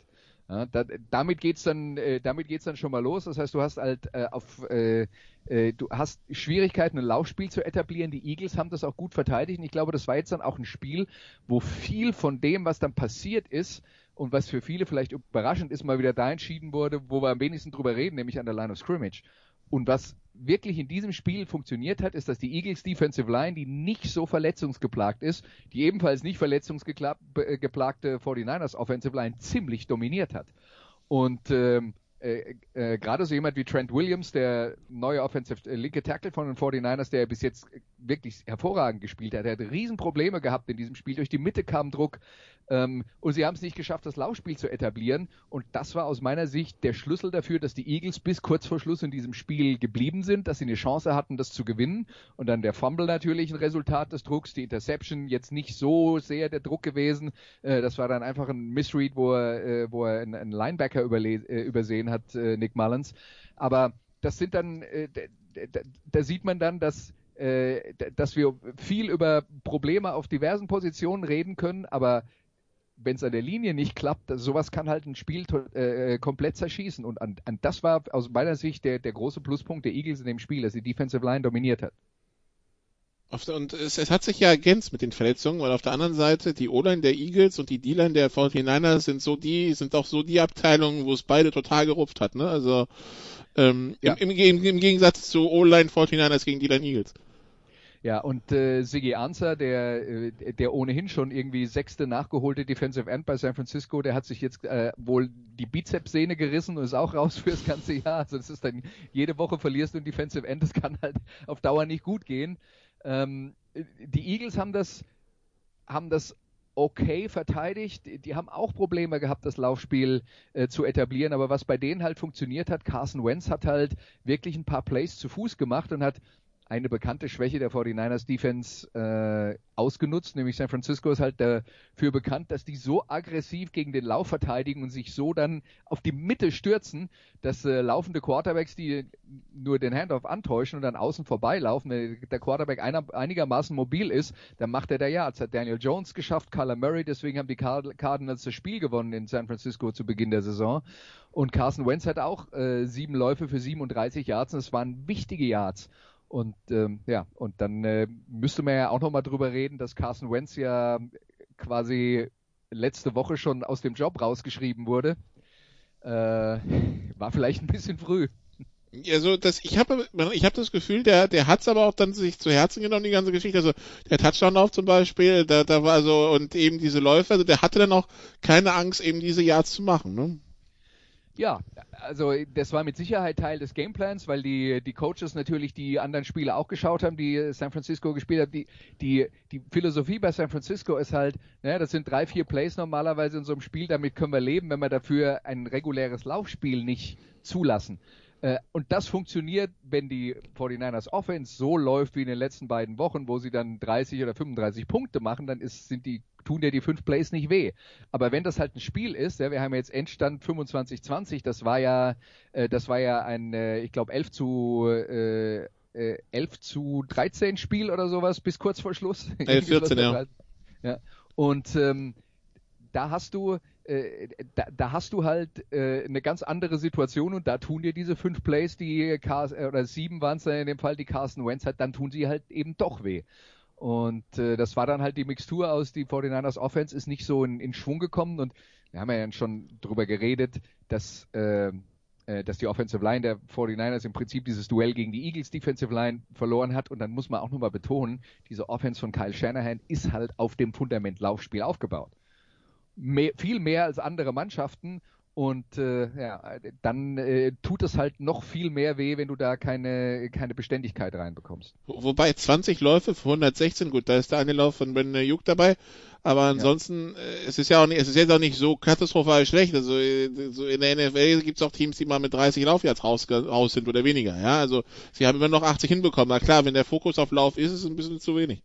[SPEAKER 5] Ja, da, damit geht's dann, äh, damit geht's dann schon mal los. Das heißt, du hast halt äh, auf, äh, äh, du hast Schwierigkeiten, ein Laufspiel zu etablieren. Die Eagles haben das auch gut verteidigt. Und ich glaube, das war jetzt dann auch ein Spiel, wo viel von dem, was dann passiert ist und was für viele vielleicht überraschend ist, mal wieder da entschieden wurde, wo wir am wenigsten drüber reden, nämlich an der Line of Scrimmage. Und was wirklich in diesem Spiel funktioniert hat, ist, dass die Eagles Defensive Line, die nicht so verletzungsgeplagt ist, die ebenfalls nicht verletzungsgeplagte 49ers Offensive Line ziemlich dominiert hat. Und ähm, äh, äh, gerade so jemand wie Trent Williams, der neue Offensive äh, linke Tackle von den 49ers, der bis jetzt wirklich hervorragend gespielt hat, der hat Riesenprobleme gehabt in diesem Spiel. Durch die Mitte kam Druck ähm, und sie haben es nicht geschafft, das Laufspiel zu etablieren. Und das war aus meiner Sicht der Schlüssel dafür, dass die Eagles bis kurz vor Schluss in diesem Spiel geblieben sind, dass sie eine Chance hatten, das zu gewinnen. Und dann der Fumble natürlich ein Resultat des Drucks, die Interception jetzt nicht so sehr der Druck gewesen. Äh, das war dann einfach ein Missread, wo er, äh, wo er einen, einen Linebacker äh, übersehen hat, äh, Nick Mullins. Aber das sind dann, äh, da, da sieht man dann, dass äh, dass wir viel über Probleme auf diversen Positionen reden können, aber wenn es an der Linie nicht klappt, sowas kann halt ein Spiel äh, komplett zerschießen. Und an, an, das war aus meiner Sicht der, der große Pluspunkt der Eagles in dem Spiel, dass die Defensive Line dominiert hat.
[SPEAKER 4] Und es, es, hat sich ja ergänzt mit den Verletzungen, weil auf der anderen Seite die O-Line der Eagles und die D-Line der 49ers sind so die, sind auch so die Abteilungen, wo es beide total gerupft hat, ne? Also ähm, ja. im, im, im, Gegensatz zu O-Line 49ers gegen D-Line Eagles.
[SPEAKER 5] Ja, und äh, Siggy Answer, der, äh, der ohnehin schon irgendwie sechste nachgeholte Defensive End bei San Francisco, der hat sich jetzt äh, wohl die Bizepssehne gerissen und ist auch raus für das ganze Jahr. Also das ist dann, jede Woche verlierst du ein Defensive End, das kann halt auf Dauer nicht gut gehen. Ähm, die Eagles haben das, haben das okay verteidigt. Die haben auch Probleme gehabt, das Laufspiel äh, zu etablieren. Aber was bei denen halt funktioniert hat, Carson Wentz hat halt wirklich ein paar Plays zu Fuß gemacht und hat eine bekannte Schwäche der 49ers Defense äh, ausgenutzt, nämlich San Francisco ist halt dafür bekannt, dass die so aggressiv gegen den Lauf verteidigen und sich so dann auf die Mitte stürzen, dass äh, laufende Quarterbacks, die nur den Handoff antäuschen und dann außen vorbeilaufen, wenn der Quarterback einer, einigermaßen mobil ist, dann macht er der ja. Das hat Daniel Jones geschafft, Kyler Murray, deswegen haben die Cardinals das Spiel gewonnen in San Francisco zu Beginn der Saison. Und Carson Wentz hat auch äh, sieben Läufe für 37 Yards und es waren wichtige Yards. Und ähm, ja, und dann äh, müsste man ja auch nochmal drüber reden, dass Carson Wentz ja quasi letzte Woche schon aus dem Job rausgeschrieben wurde. Äh, war vielleicht ein bisschen früh.
[SPEAKER 4] Ja, so das, ich habe ich hab das Gefühl, der, der hat's aber auch dann sich zu Herzen genommen, die ganze Geschichte. Also der Touchdown-Lauf zum Beispiel, da, da war so, und eben diese Läufe, also der hatte dann auch keine Angst, eben diese Yards zu machen, ne?
[SPEAKER 5] Ja, also das war mit Sicherheit Teil des Gameplans, weil die, die Coaches natürlich die anderen Spiele auch geschaut haben, die San Francisco gespielt haben. Die, die, die Philosophie bei San Francisco ist halt, naja, das sind drei, vier Plays normalerweise in so einem Spiel, damit können wir leben, wenn wir dafür ein reguläres Laufspiel nicht zulassen. Äh, und das funktioniert, wenn die 49ers Offense so läuft wie in den letzten beiden Wochen, wo sie dann 30 oder 35 Punkte machen, dann ist, sind die, tun dir die fünf Plays nicht weh. Aber wenn das halt ein Spiel ist, ja, wir haben jetzt Endstand 25-20, das war ja, äh, das war ja ein, äh, ich glaube 11 zu, äh, 11 äh, zu 13 Spiel oder sowas bis kurz vor Schluss.
[SPEAKER 4] 11, 14, ja.
[SPEAKER 5] ja. Und ähm, da hast du, äh, da, da, hast du halt äh, eine ganz andere Situation und da tun dir diese fünf Plays, die Car äh, oder sieben waren es in dem Fall, die Carson Wentz hat, dann tun sie halt eben doch weh. Und äh, das war dann halt die Mixtur aus, die 49ers Offense ist nicht so in, in Schwung gekommen und wir haben ja schon drüber geredet, dass, äh, äh, dass die Offensive Line der 49ers im Prinzip dieses Duell gegen die Eagles Defensive Line verloren hat und dann muss man auch nochmal betonen, diese Offense von Kyle Shanahan ist halt auf dem Fundament Laufspiel aufgebaut mehr, viel mehr als andere Mannschaften. Und äh, ja, dann äh, tut es halt noch viel mehr weh, wenn du da keine, keine Beständigkeit reinbekommst.
[SPEAKER 4] Wobei 20 Läufe für 116, gut, da ist der eine Lauf von Ben Juk dabei, aber ansonsten, ja. äh, es ist ja auch nicht, es ist jetzt auch nicht so katastrophal schlecht. Also äh, so in der NFL gibt es auch Teams, die mal mit 30 Laufjahrs raus, raus sind oder weniger. Ja, also sie haben immer noch 80 hinbekommen. Na klar, wenn der Fokus auf Lauf ist, ist es ein bisschen zu wenig.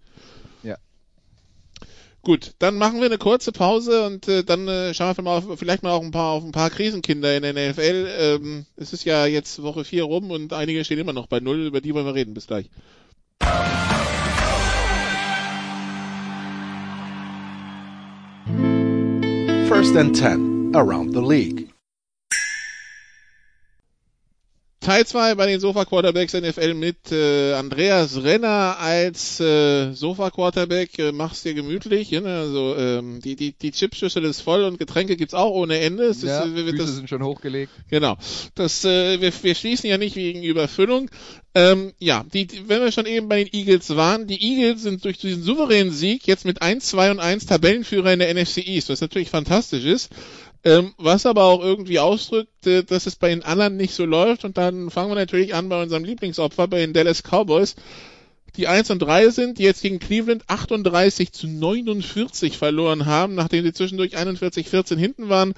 [SPEAKER 4] Gut, dann machen wir eine kurze Pause und äh, dann äh, schauen wir mal auf, vielleicht mal auch ein paar auf ein paar Krisenkinder in der NFL. Ähm, es ist ja jetzt Woche 4 rum und einige stehen immer noch bei null, über die wollen wir reden. Bis gleich.
[SPEAKER 2] First and 10 around the league.
[SPEAKER 4] Teil 2 bei den Sofa Quarterbacks NFL mit äh, Andreas Renner als äh, Sofa Quarterback. Äh, mach's dir gemütlich. Ne? Also ähm, die, die, die Chipschüssel ist voll und Getränke gibt's auch ohne Ende.
[SPEAKER 5] Es ja, ist, Füße das, sind schon hochgelegt.
[SPEAKER 4] Genau. Das, äh, wir, wir schließen ja nicht wegen Überfüllung. Ähm, ja, die, wenn wir schon eben bei den Eagles waren, die Eagles sind durch diesen souveränen Sieg jetzt mit 1, 2 und 1 Tabellenführer in der NFC East, was natürlich fantastisch ist. Ähm, was aber auch irgendwie ausdrückt, äh, dass es bei den anderen nicht so läuft. Und dann fangen wir natürlich an bei unserem Lieblingsopfer, bei den Dallas Cowboys die 1 und 3 sind, die jetzt gegen Cleveland 38 zu 49 verloren haben, nachdem sie zwischendurch 41-14 hinten waren,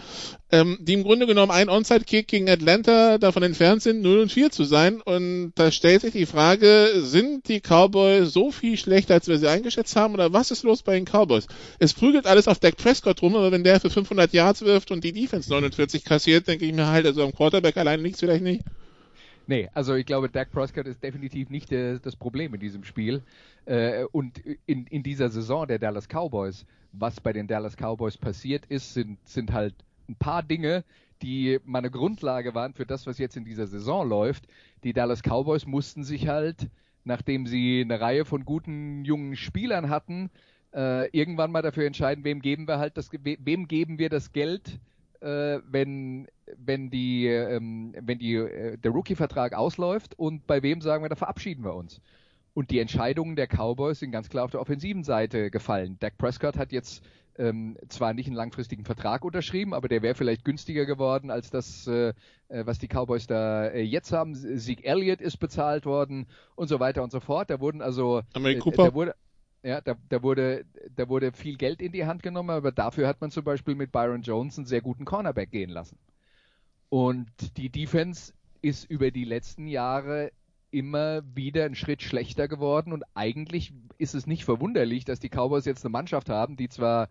[SPEAKER 4] ähm, die im Grunde genommen ein Onside-Kick gegen Atlanta davon entfernt sind, 0 und 4 zu sein. Und da stellt sich die Frage, sind die Cowboys so viel schlechter, als wir sie eingeschätzt haben, oder was ist los bei den Cowboys? Es prügelt alles auf Dak Prescott rum, aber wenn der für 500 Yards wirft und die Defense 49 kassiert, denke ich mir halt, also am Quarterback alleine liegt vielleicht nicht.
[SPEAKER 5] Nee, also ich glaube, Dak Prescott ist definitiv nicht äh, das Problem in diesem Spiel. Äh, und in, in dieser Saison der Dallas Cowboys, was bei den Dallas Cowboys passiert ist, sind, sind halt ein paar Dinge, die meine Grundlage waren für das, was jetzt in dieser Saison läuft. Die Dallas Cowboys mussten sich halt, nachdem sie eine Reihe von guten jungen Spielern hatten, äh, irgendwann mal dafür entscheiden, wem geben wir halt das, wem geben wir das Geld, äh, wenn, wenn, die, ähm, wenn die, äh, der Rookie-Vertrag ausläuft und bei wem sagen wir, da verabschieden wir uns. Und die Entscheidungen der Cowboys sind ganz klar auf der offensiven Seite gefallen. Dak Prescott hat jetzt ähm, zwar nicht einen langfristigen Vertrag unterschrieben, aber der wäre vielleicht günstiger geworden als das, äh, äh was die Cowboys da äh, jetzt haben. Sieg Elliott ist bezahlt worden und so weiter und so fort. Da wurden also
[SPEAKER 4] Amari äh.
[SPEAKER 5] Da wurde, ja, da, da, wurde, da wurde viel Geld in die Hand genommen, aber dafür hat man zum Beispiel mit Byron Jones einen sehr guten Cornerback gehen lassen. Und die Defense ist über die letzten Jahre immer wieder einen Schritt schlechter geworden und eigentlich ist es nicht verwunderlich, dass die Cowboys jetzt eine Mannschaft haben, die zwar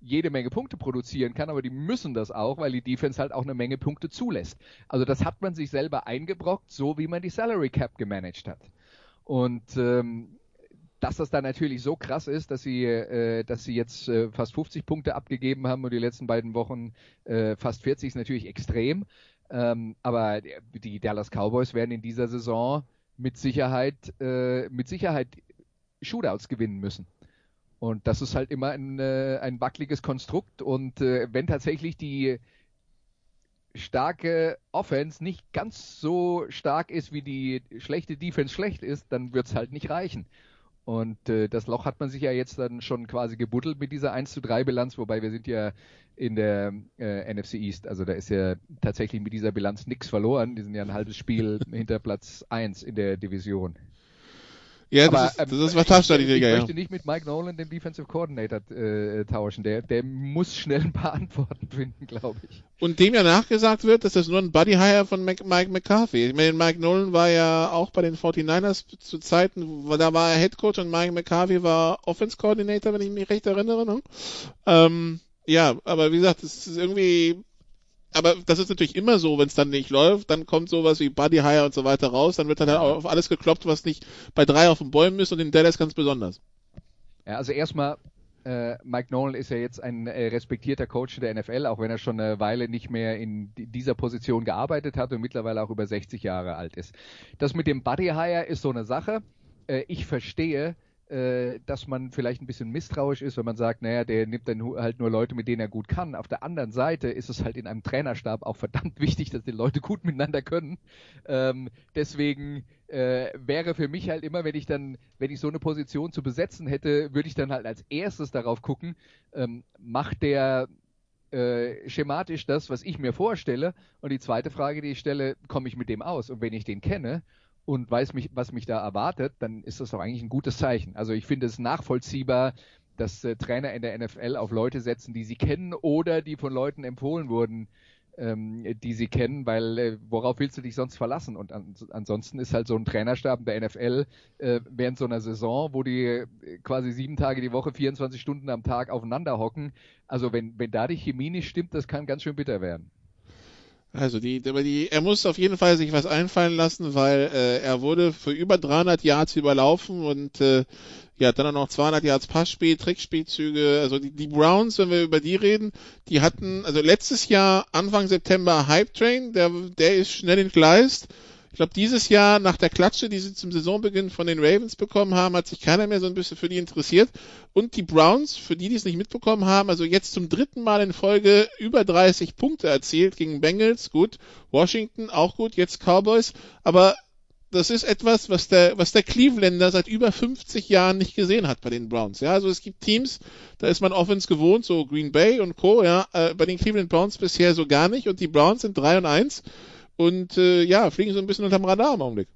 [SPEAKER 5] jede Menge Punkte produzieren kann, aber die müssen das auch, weil die Defense halt auch eine Menge Punkte zulässt. Also das hat man sich selber eingebrockt, so wie man die Salary Cap gemanagt hat. Und ähm, dass das dann natürlich so krass ist, dass sie, äh, dass sie jetzt äh, fast 50 Punkte abgegeben haben und die letzten beiden Wochen äh, fast 40 ist natürlich extrem. Ähm, aber die Dallas Cowboys werden in dieser Saison mit Sicherheit, äh, mit Sicherheit Shootouts gewinnen müssen. Und das ist halt immer ein, äh, ein wackeliges Konstrukt. Und äh, wenn tatsächlich die starke Offense nicht ganz so stark ist, wie die schlechte Defense schlecht ist, dann wird es halt nicht reichen. Und äh, das Loch hat man sich ja jetzt dann schon quasi gebuddelt mit dieser 1 zu 3 Bilanz, wobei wir sind ja in der äh, NFC East. Also da ist ja tatsächlich mit dieser Bilanz nichts verloren. Die sind ja ein halbes Spiel hinter Platz 1 in der Division.
[SPEAKER 4] Ja,
[SPEAKER 5] Aber,
[SPEAKER 4] das, ist, das
[SPEAKER 5] ähm,
[SPEAKER 4] ist fantastisch,
[SPEAKER 5] ich, ich
[SPEAKER 4] ja.
[SPEAKER 5] möchte nicht mit Mike Nolan den Defensive Coordinator äh, tauschen. Der, der muss schnell ein paar Antworten finden, glaube ich.
[SPEAKER 4] Und dem ja nachgesagt wird, dass das nur ein Buddy Hire von Mike McCarthy. Ich meine, Mike Nolan war ja auch bei den 49ers zu Zeiten, da war er Head Coach und Mike McCarthy war Offense Coordinator, wenn ich mich recht erinnere. Ne? Ähm, ja, aber wie gesagt, es ist irgendwie aber das ist natürlich immer so, wenn es dann nicht läuft, dann kommt sowas wie Buddy Hire und so weiter raus, dann wird dann halt auf alles gekloppt, was nicht bei drei auf den Bäumen ist und in Dallas ganz besonders.
[SPEAKER 5] Ja, also erstmal, äh, Mike Nolan ist ja jetzt ein äh, respektierter Coach der NFL, auch wenn er schon eine Weile nicht mehr in dieser Position gearbeitet hat und mittlerweile auch über 60 Jahre alt ist. Das mit dem Buddy Hire ist so eine Sache. Äh, ich verstehe, dass man vielleicht ein bisschen misstrauisch ist, wenn man sagt, naja, der nimmt dann halt nur Leute, mit denen er gut kann. Auf der anderen Seite ist es halt in einem Trainerstab auch verdammt wichtig, dass die Leute gut miteinander können. Ähm, deswegen äh, wäre für mich halt immer, wenn ich dann, wenn ich so eine Position zu besetzen hätte, würde ich dann halt als erstes darauf gucken, ähm, macht der äh, schematisch das, was ich mir vorstelle? Und die zweite Frage, die ich stelle, komme ich mit dem aus? Und wenn ich den kenne und weiß mich, was mich da erwartet, dann ist das doch eigentlich ein gutes Zeichen. Also ich finde es nachvollziehbar, dass äh, Trainer in der NFL auf Leute setzen, die sie kennen oder die von Leuten empfohlen wurden, ähm, die sie kennen, weil äh, worauf willst du dich sonst verlassen? Und an, ansonsten ist halt so ein Trainerstab der NFL äh, während so einer Saison, wo die äh, quasi sieben Tage die Woche, 24 Stunden am Tag aufeinander hocken. Also wenn, wenn da die Chemie nicht stimmt, das kann ganz schön bitter werden.
[SPEAKER 4] Also die, die, er muss auf jeden Fall sich was einfallen lassen, weil äh, er wurde für über 300 Yards überlaufen und äh, ja, dann auch noch 200 Yards Passspiel, Trickspielzüge. Also die, die Browns, wenn wir über die reden, die hatten, also letztes Jahr Anfang September Hype Train, der, der ist schnell entgleist. Ich glaube, dieses Jahr nach der Klatsche, die sie zum Saisonbeginn von den Ravens bekommen haben, hat sich keiner mehr so ein bisschen für die interessiert. Und die Browns, für die, die es nicht mitbekommen haben, also jetzt zum dritten Mal in Folge über 30 Punkte erzielt gegen Bengals, gut, Washington auch gut, jetzt Cowboys, aber das ist etwas, was der, was der Clevelander seit über 50 Jahren nicht gesehen hat bei den Browns. Ja, also es gibt Teams, da ist man Offense gewohnt, so Green Bay und Co. Ja, äh, bei den Cleveland Browns bisher so gar nicht und die Browns sind 3 und 1 und äh, ja, fliegen so ein bisschen unterm Radar im Augenblick.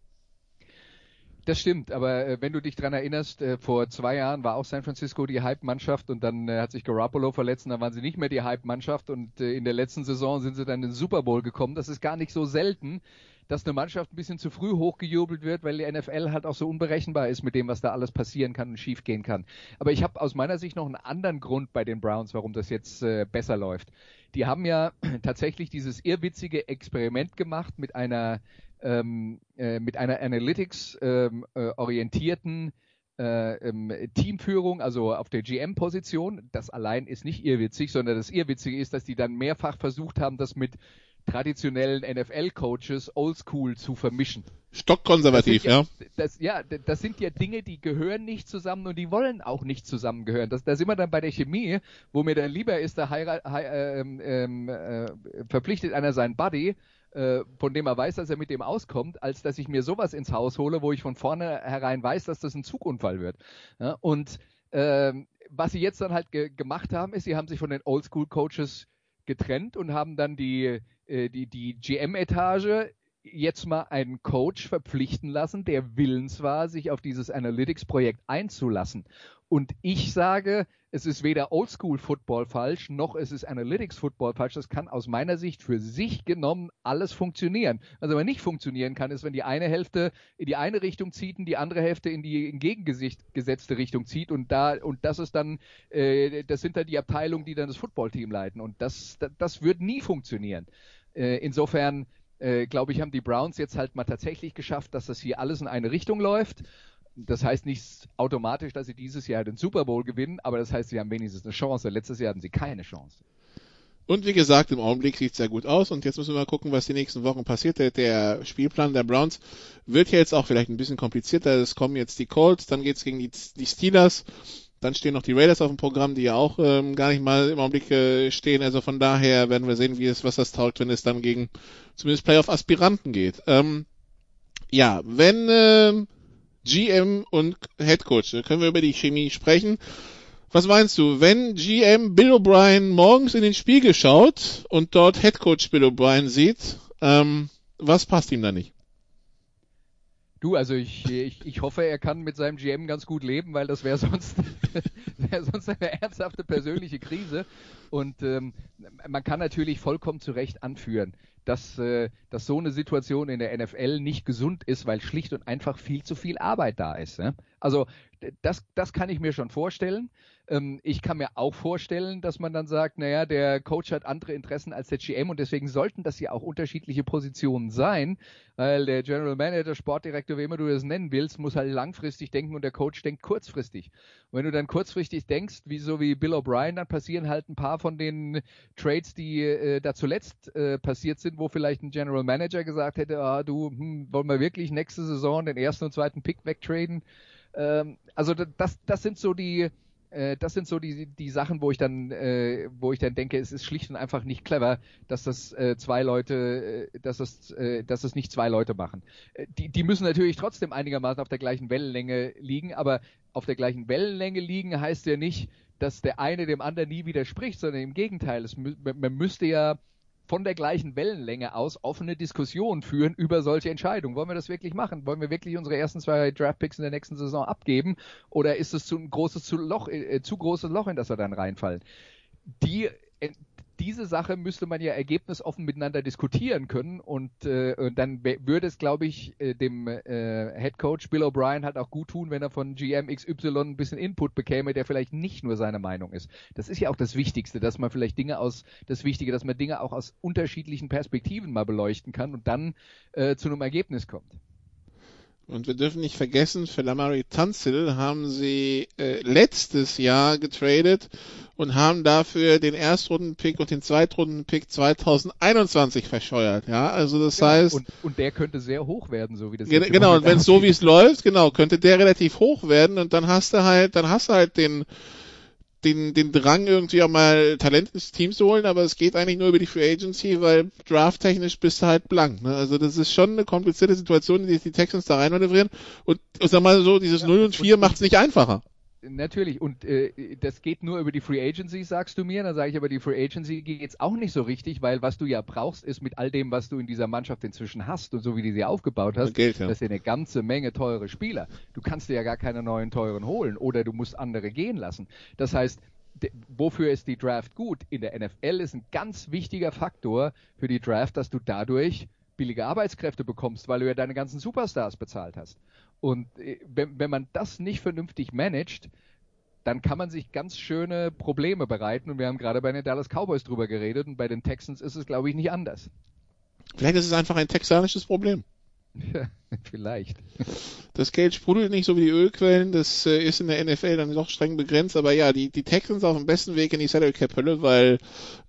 [SPEAKER 5] Das stimmt, aber äh, wenn du dich dran erinnerst, äh, vor zwei Jahren war auch San Francisco die Hype-Mannschaft und dann äh, hat sich Garoppolo verletzt und dann waren sie nicht mehr die Hype-Mannschaft und äh, in der letzten Saison sind sie dann in den Super Bowl gekommen. Das ist gar nicht so selten, dass eine Mannschaft ein bisschen zu früh hochgejubelt wird, weil die NFL halt auch so unberechenbar ist mit dem, was da alles passieren kann und schiefgehen kann. Aber ich habe aus meiner Sicht noch einen anderen Grund bei den Browns, warum das jetzt äh, besser läuft. Die haben ja tatsächlich dieses irrwitzige Experiment gemacht mit einer ähm, äh, mit einer Analytics ähm, äh, orientierten äh, ähm, Teamführung, also auf der GM-Position. Das allein ist nicht irrwitzig, sondern das Irrwitzige ist, dass die dann mehrfach versucht haben, das mit traditionellen NFL-Coaches oldschool zu vermischen.
[SPEAKER 4] Stockkonservativ,
[SPEAKER 5] ja. Das, ja, das sind ja Dinge, die gehören nicht zusammen und die wollen auch nicht zusammengehören. Das, da sind wir dann bei der Chemie, wo mir dann lieber ist, da heirat, hei, ähm, ähm, äh, verpflichtet einer seinen Buddy, äh, von dem er weiß, dass er mit dem auskommt, als dass ich mir sowas ins Haus hole, wo ich von vornherein weiß, dass das ein Zugunfall wird. Ja, und ähm, was sie jetzt dann halt ge gemacht haben, ist, sie haben sich von den Oldschool-Coaches getrennt und haben dann die, äh, die, die GM-Etage jetzt mal einen Coach verpflichten lassen, der willens war, sich auf dieses Analytics-Projekt einzulassen. Und ich sage, es ist weder Oldschool-Football falsch, noch es ist Analytics-Football falsch. Das kann aus meiner Sicht für sich genommen alles funktionieren. Was nicht funktionieren kann, ist, wenn die eine Hälfte in die eine Richtung zieht und die andere Hälfte in die entgegengesetzte Richtung zieht. Und da und das ist dann, äh, das sind dann die Abteilungen, die dann das Footballteam leiten. Und das, das, das wird nie funktionieren. Äh, insofern äh, glaube ich, haben die Browns jetzt halt mal tatsächlich geschafft, dass das hier alles in eine Richtung läuft. Das heißt nicht automatisch, dass sie dieses Jahr den Super Bowl gewinnen, aber das heißt, sie haben wenigstens eine Chance. Letztes Jahr hatten sie keine Chance.
[SPEAKER 4] Und wie gesagt, im Augenblick sieht es sehr gut aus. Und jetzt müssen wir mal gucken, was die nächsten Wochen passiert. Der, Spielplan der Browns wird ja jetzt auch vielleicht ein bisschen komplizierter. Es kommen jetzt die Colts, dann geht's gegen die, die Steelers. Dann stehen noch die Raiders auf dem Programm, die ja auch ähm, gar nicht mal im Augenblick äh, stehen. Also von daher werden wir sehen, wie es, was das taugt, wenn es dann gegen zumindest Playoff-Aspiranten geht. Ähm, ja, wenn ähm, GM und Head Coach, können wir über die Chemie sprechen. Was meinst du, wenn GM Bill O'Brien morgens in den Spiegel schaut und dort Head Coach Bill O'Brien sieht, ähm, was passt ihm da nicht?
[SPEAKER 5] Du, also ich, ich, ich hoffe, er kann mit seinem GM ganz gut leben, weil das wäre sonst, wär sonst eine ernsthafte persönliche Krise. Und ähm, man kann natürlich vollkommen zu Recht anführen, dass, äh, dass so eine Situation in der NFL nicht gesund ist, weil schlicht und einfach viel zu viel Arbeit da ist. Ne? Also das, das kann ich mir schon vorstellen. Ähm, ich kann mir auch vorstellen, dass man dann sagt, naja, der Coach hat andere Interessen als der GM und deswegen sollten das ja auch unterschiedliche Positionen sein, weil der General Manager, Sportdirektor, wie immer du das nennen willst, muss halt langfristig denken und der Coach denkt kurzfristig. Und wenn du dann kurzfristig denkst, wie so wie Bill O'Brien, dann passieren halt ein paar von den Trades, die äh, da zuletzt äh, passiert sind, wo vielleicht ein General Manager gesagt hätte, ah, du, hm, wollen wir wirklich nächste Saison den ersten und zweiten Pick wegtraden? Ähm, also das, das sind so die, äh, das sind so die, die Sachen, wo ich dann, äh, wo ich dann denke, es ist schlicht und einfach nicht clever, dass das äh, zwei Leute, äh, dass das, äh, dass das nicht zwei Leute machen. Äh, die, die müssen natürlich trotzdem einigermaßen auf der gleichen Wellenlänge liegen, aber auf der gleichen Wellenlänge liegen heißt ja nicht, dass der eine dem anderen nie widerspricht, sondern im Gegenteil. Es, man müsste ja von der gleichen Wellenlänge aus offene Diskussionen führen über solche Entscheidungen. Wollen wir das wirklich machen? Wollen wir wirklich unsere ersten zwei Draftpicks in der nächsten Saison abgeben? Oder ist es zu ein großes zu, Loch, äh, zu großes Loch, in das wir dann reinfallen? Die, äh, diese Sache müsste man ja ergebnisoffen miteinander diskutieren können und, äh, und dann würde es, glaube ich, äh, dem äh, Head Coach Bill O'Brien halt auch gut tun, wenn er von GM XY ein bisschen Input bekäme, der vielleicht nicht nur seine Meinung ist. Das ist ja auch das Wichtigste, dass man vielleicht Dinge aus, das Wichtige, dass man Dinge auch aus unterschiedlichen Perspektiven mal beleuchten kann und dann äh, zu einem Ergebnis kommt.
[SPEAKER 4] Und wir dürfen nicht vergessen, für Lamari Tanzil haben sie äh, letztes Jahr getradet und haben dafür den Erstrundenpick und den Zweitrundenpick 2021 verscheuert. Ja, also das
[SPEAKER 5] genau.
[SPEAKER 4] heißt.
[SPEAKER 5] Und, und der könnte sehr hoch werden, so wie das.
[SPEAKER 4] Ge genau, und wenn es so wie es läuft, genau, könnte der relativ hoch werden und dann hast du halt, dann hast du halt den den, den Drang, irgendwie auch mal Talent ins Team zu holen, aber es geht eigentlich nur über die Free Agency, weil drafttechnisch bist du halt blank. Ne? Also das ist schon eine komplizierte Situation, in die die Texans da reinmanövrieren. Und sag mal so, dieses ja, 0 und 4 macht es nicht einfacher.
[SPEAKER 5] Natürlich, und äh, das geht nur über die Free Agency, sagst du mir. Dann sage ich aber, die Free Agency geht jetzt auch nicht so richtig, weil was du ja brauchst, ist mit all dem, was du in dieser Mannschaft inzwischen hast und so wie du sie aufgebaut hast,
[SPEAKER 4] Geld, ja.
[SPEAKER 5] das ist ja eine ganze Menge teure Spieler. Du kannst dir ja gar keine neuen teuren holen oder du musst andere gehen lassen. Das heißt, wofür ist die Draft gut? In der NFL ist ein ganz wichtiger Faktor für die Draft, dass du dadurch billige Arbeitskräfte bekommst, weil du ja deine ganzen Superstars bezahlt hast. Und äh, wenn, wenn man das nicht vernünftig managt, dann kann man sich ganz schöne Probleme bereiten. Und wir haben gerade bei den Dallas Cowboys drüber geredet und bei den Texans ist es, glaube ich, nicht anders.
[SPEAKER 4] Vielleicht ist es einfach ein texanisches Problem.
[SPEAKER 5] Ja, vielleicht.
[SPEAKER 4] Das Geld sprudelt nicht so wie die Ölquellen, das äh, ist in der NFL dann doch streng begrenzt, aber ja, die, die Texans auf dem besten Weg in die Salary Cap Hölle, weil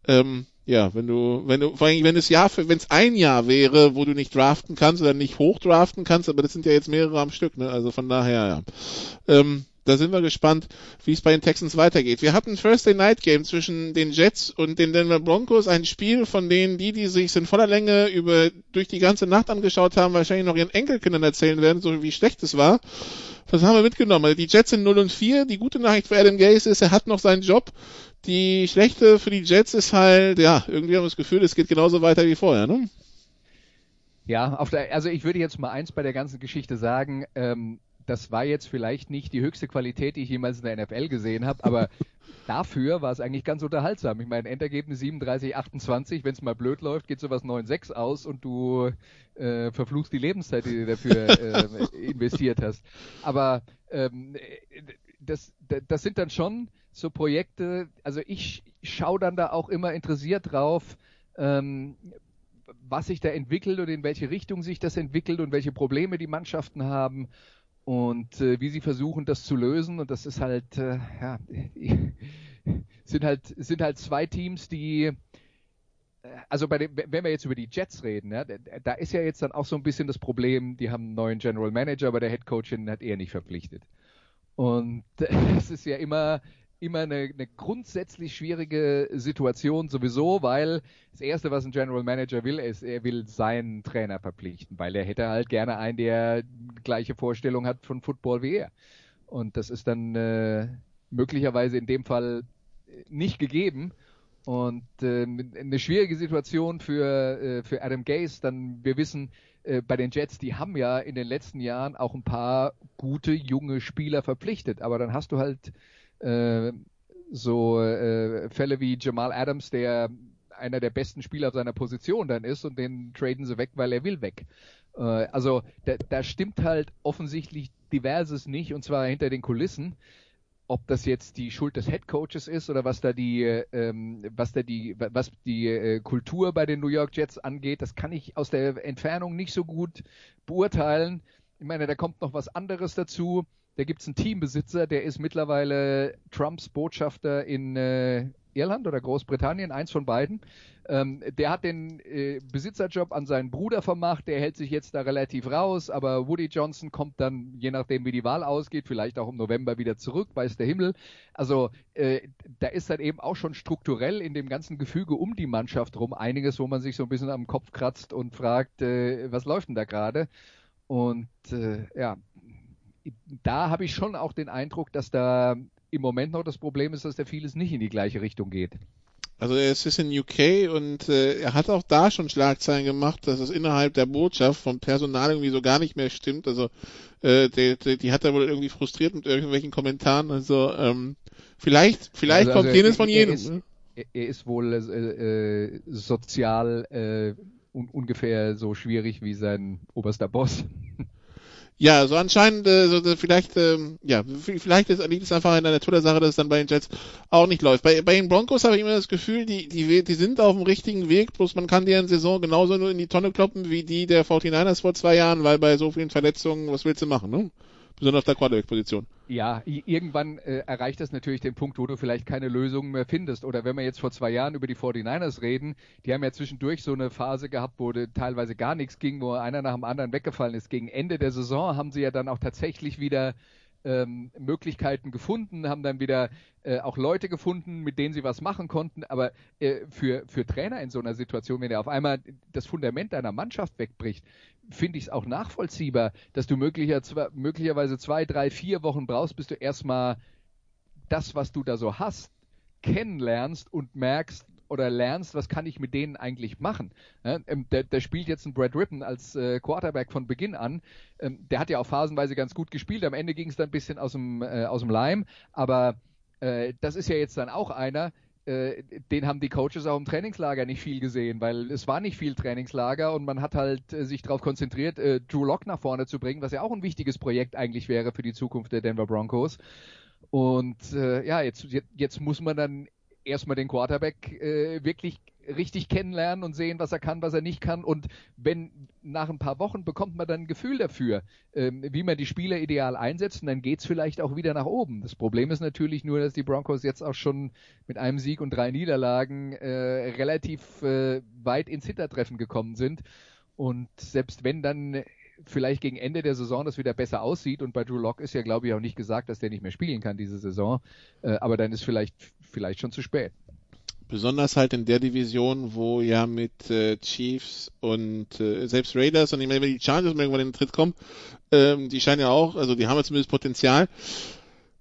[SPEAKER 4] ähm, ja, wenn du, wenn du, vor allem, wenn es Jahr, wenn es ein Jahr wäre, wo du nicht draften kannst oder nicht hochdraften kannst, aber das sind ja jetzt mehrere am Stück, ne? Also von daher, ja. Ähm, da sind wir gespannt, wie es bei den Texans weitergeht. Wir hatten Thursday Night Game zwischen den Jets und den Denver Broncos, ein Spiel, von denen die, die sich in voller Länge über durch die ganze Nacht angeschaut haben, wahrscheinlich noch ihren Enkelkindern erzählen werden, so wie schlecht es war. Was haben wir mitgenommen? Also die Jets sind 0 und 4. Die gute Nachricht für Adam Gase ist, er hat noch seinen Job. Die schlechte für die Jets ist halt, ja, irgendwie haben wir das Gefühl, es geht genauso weiter wie vorher, ne?
[SPEAKER 5] Ja, auf der, also ich würde jetzt mal eins bei der ganzen Geschichte sagen, ähm, das war jetzt vielleicht nicht die höchste Qualität, die ich jemals in der NFL gesehen habe, aber dafür war es eigentlich ganz unterhaltsam. Ich meine, Endergebnis 37, 28, wenn es mal blöd läuft, geht sowas 9-6 aus und du äh, verfluchst die Lebenszeit, die du dafür äh, investiert hast. Aber ähm, das, das sind dann schon so Projekte, also ich schaue dann da auch immer interessiert drauf, ähm, was sich da entwickelt und in welche Richtung sich das entwickelt und welche Probleme die Mannschaften haben und äh, wie sie versuchen, das zu lösen. Und das ist halt, äh, ja, sind halt, sind halt zwei Teams, die, äh, also bei dem, wenn wir jetzt über die Jets reden, ja, da ist ja jetzt dann auch so ein bisschen das Problem, die haben einen neuen General Manager, aber der Head Coach hat er nicht verpflichtet. Und es ist ja immer, immer eine, eine grundsätzlich schwierige Situation sowieso, weil das Erste, was ein General Manager will, ist, er will seinen Trainer verpflichten, weil er hätte halt gerne einen, der gleiche Vorstellung hat von Football wie er. Und das ist dann äh, möglicherweise in dem Fall nicht gegeben. Und äh, eine schwierige Situation für, äh, für Adam Gase. Dann, wir wissen, äh, bei den Jets, die haben ja in den letzten Jahren auch ein paar gute junge Spieler verpflichtet. Aber dann hast du halt äh, so äh, Fälle wie Jamal Adams, der einer der besten Spieler auf seiner Position dann ist und den traden sie weg, weil er will weg. Äh, also da, da stimmt halt offensichtlich diverses nicht und zwar hinter den Kulissen ob das jetzt die Schuld des Head Coaches ist oder was da die, ähm, was da die, was die äh, Kultur bei den New York Jets angeht, das kann ich aus der Entfernung nicht so gut beurteilen. Ich meine, da kommt noch was anderes dazu. Da gibt es einen Teambesitzer, der ist mittlerweile Trumps Botschafter in äh, Irland oder Großbritannien, eins von beiden. Ähm, der hat den äh, Besitzerjob an seinen Bruder vermacht, der hält sich jetzt da relativ raus, aber Woody Johnson kommt dann, je nachdem wie die Wahl ausgeht, vielleicht auch im November wieder zurück, weiß der Himmel. Also äh, da ist dann eben auch schon strukturell in dem ganzen Gefüge um die Mannschaft rum einiges, wo man sich so ein bisschen am Kopf kratzt und fragt, äh, was läuft denn da gerade? Und äh, ja, da habe ich schon auch den Eindruck, dass da im Moment noch das Problem ist, dass da vieles nicht in die gleiche Richtung geht.
[SPEAKER 4] Also es ist in UK und äh, er hat auch da schon Schlagzeilen gemacht, dass es innerhalb der Botschaft vom Personal irgendwie so gar nicht mehr stimmt. Also äh, die, die, die hat er wohl irgendwie frustriert mit irgendwelchen Kommentaren. Also ähm, vielleicht, vielleicht also, kommt also, jenes von jenem.
[SPEAKER 5] Ist, ne? er ist wohl äh, äh, sozial äh, un ungefähr so schwierig wie sein oberster Boss.
[SPEAKER 4] Ja, so anscheinend, äh, so, vielleicht, ähm, ja, vielleicht ist, liegt es einfach in der Natur Sache, dass es dann bei den Jets auch nicht läuft. Bei, bei den Broncos habe ich immer das Gefühl, die, die, die sind auf dem richtigen Weg, bloß man kann deren Saison genauso nur in die Tonne kloppen wie die der 49ers vor zwei Jahren, weil bei so vielen Verletzungen, was willst du machen, ne? Besonders auf der Quarterback-Position.
[SPEAKER 5] Ja, irgendwann äh, erreicht das natürlich den Punkt, wo du vielleicht keine Lösungen mehr findest. Oder wenn wir jetzt vor zwei Jahren über die 49ers reden, die haben ja zwischendurch so eine Phase gehabt, wo teilweise gar nichts ging, wo einer nach dem anderen weggefallen ist. Gegen Ende der Saison haben sie ja dann auch tatsächlich wieder ähm, Möglichkeiten gefunden, haben dann wieder äh, auch Leute gefunden, mit denen sie was machen konnten. Aber äh, für, für Trainer in so einer Situation, wenn er auf einmal das Fundament deiner Mannschaft wegbricht, finde ich es auch nachvollziehbar, dass du möglicher, möglicherweise zwei, drei, vier Wochen brauchst, bis du erstmal das, was du da so hast, kennenlernst und merkst, oder lernst, was kann ich mit denen eigentlich machen. Ja, ähm, der, der, spielt jetzt ein Brad Rippen als äh, Quarterback von Beginn an. Ähm, der hat ja auch phasenweise ganz gut gespielt. Am Ende ging es dann ein bisschen aus dem, äh, aus dem Leim. Aber äh, das ist ja jetzt dann auch einer, äh, den haben die Coaches auch im Trainingslager nicht viel gesehen, weil es war nicht viel Trainingslager und man hat halt äh, sich darauf konzentriert, äh, Drew Lock nach vorne zu bringen, was ja auch ein wichtiges Projekt eigentlich wäre für die Zukunft der Denver Broncos. Und äh, ja, jetzt, jetzt muss man dann erstmal den Quarterback äh, wirklich richtig kennenlernen und sehen, was er kann, was er nicht kann. Und wenn nach ein paar Wochen bekommt man dann ein Gefühl dafür, ähm, wie man die Spieler ideal einsetzt und dann geht's vielleicht auch wieder nach oben. Das Problem ist natürlich nur, dass die Broncos jetzt auch schon mit einem Sieg und drei Niederlagen äh, relativ äh, weit ins Hintertreffen gekommen sind. Und selbst wenn dann vielleicht gegen Ende der Saison das wieder besser aussieht und bei Drew Lock ist ja, glaube ich, auch nicht gesagt, dass der nicht mehr spielen kann diese Saison, äh, aber dann ist vielleicht vielleicht schon zu spät.
[SPEAKER 4] Besonders halt in der Division, wo ja mit äh, Chiefs und äh, selbst Raiders und ich meine, wenn die Chargers irgendwann in den Tritt kommen, ähm, die scheinen ja auch, also die haben ja zumindest Potenzial.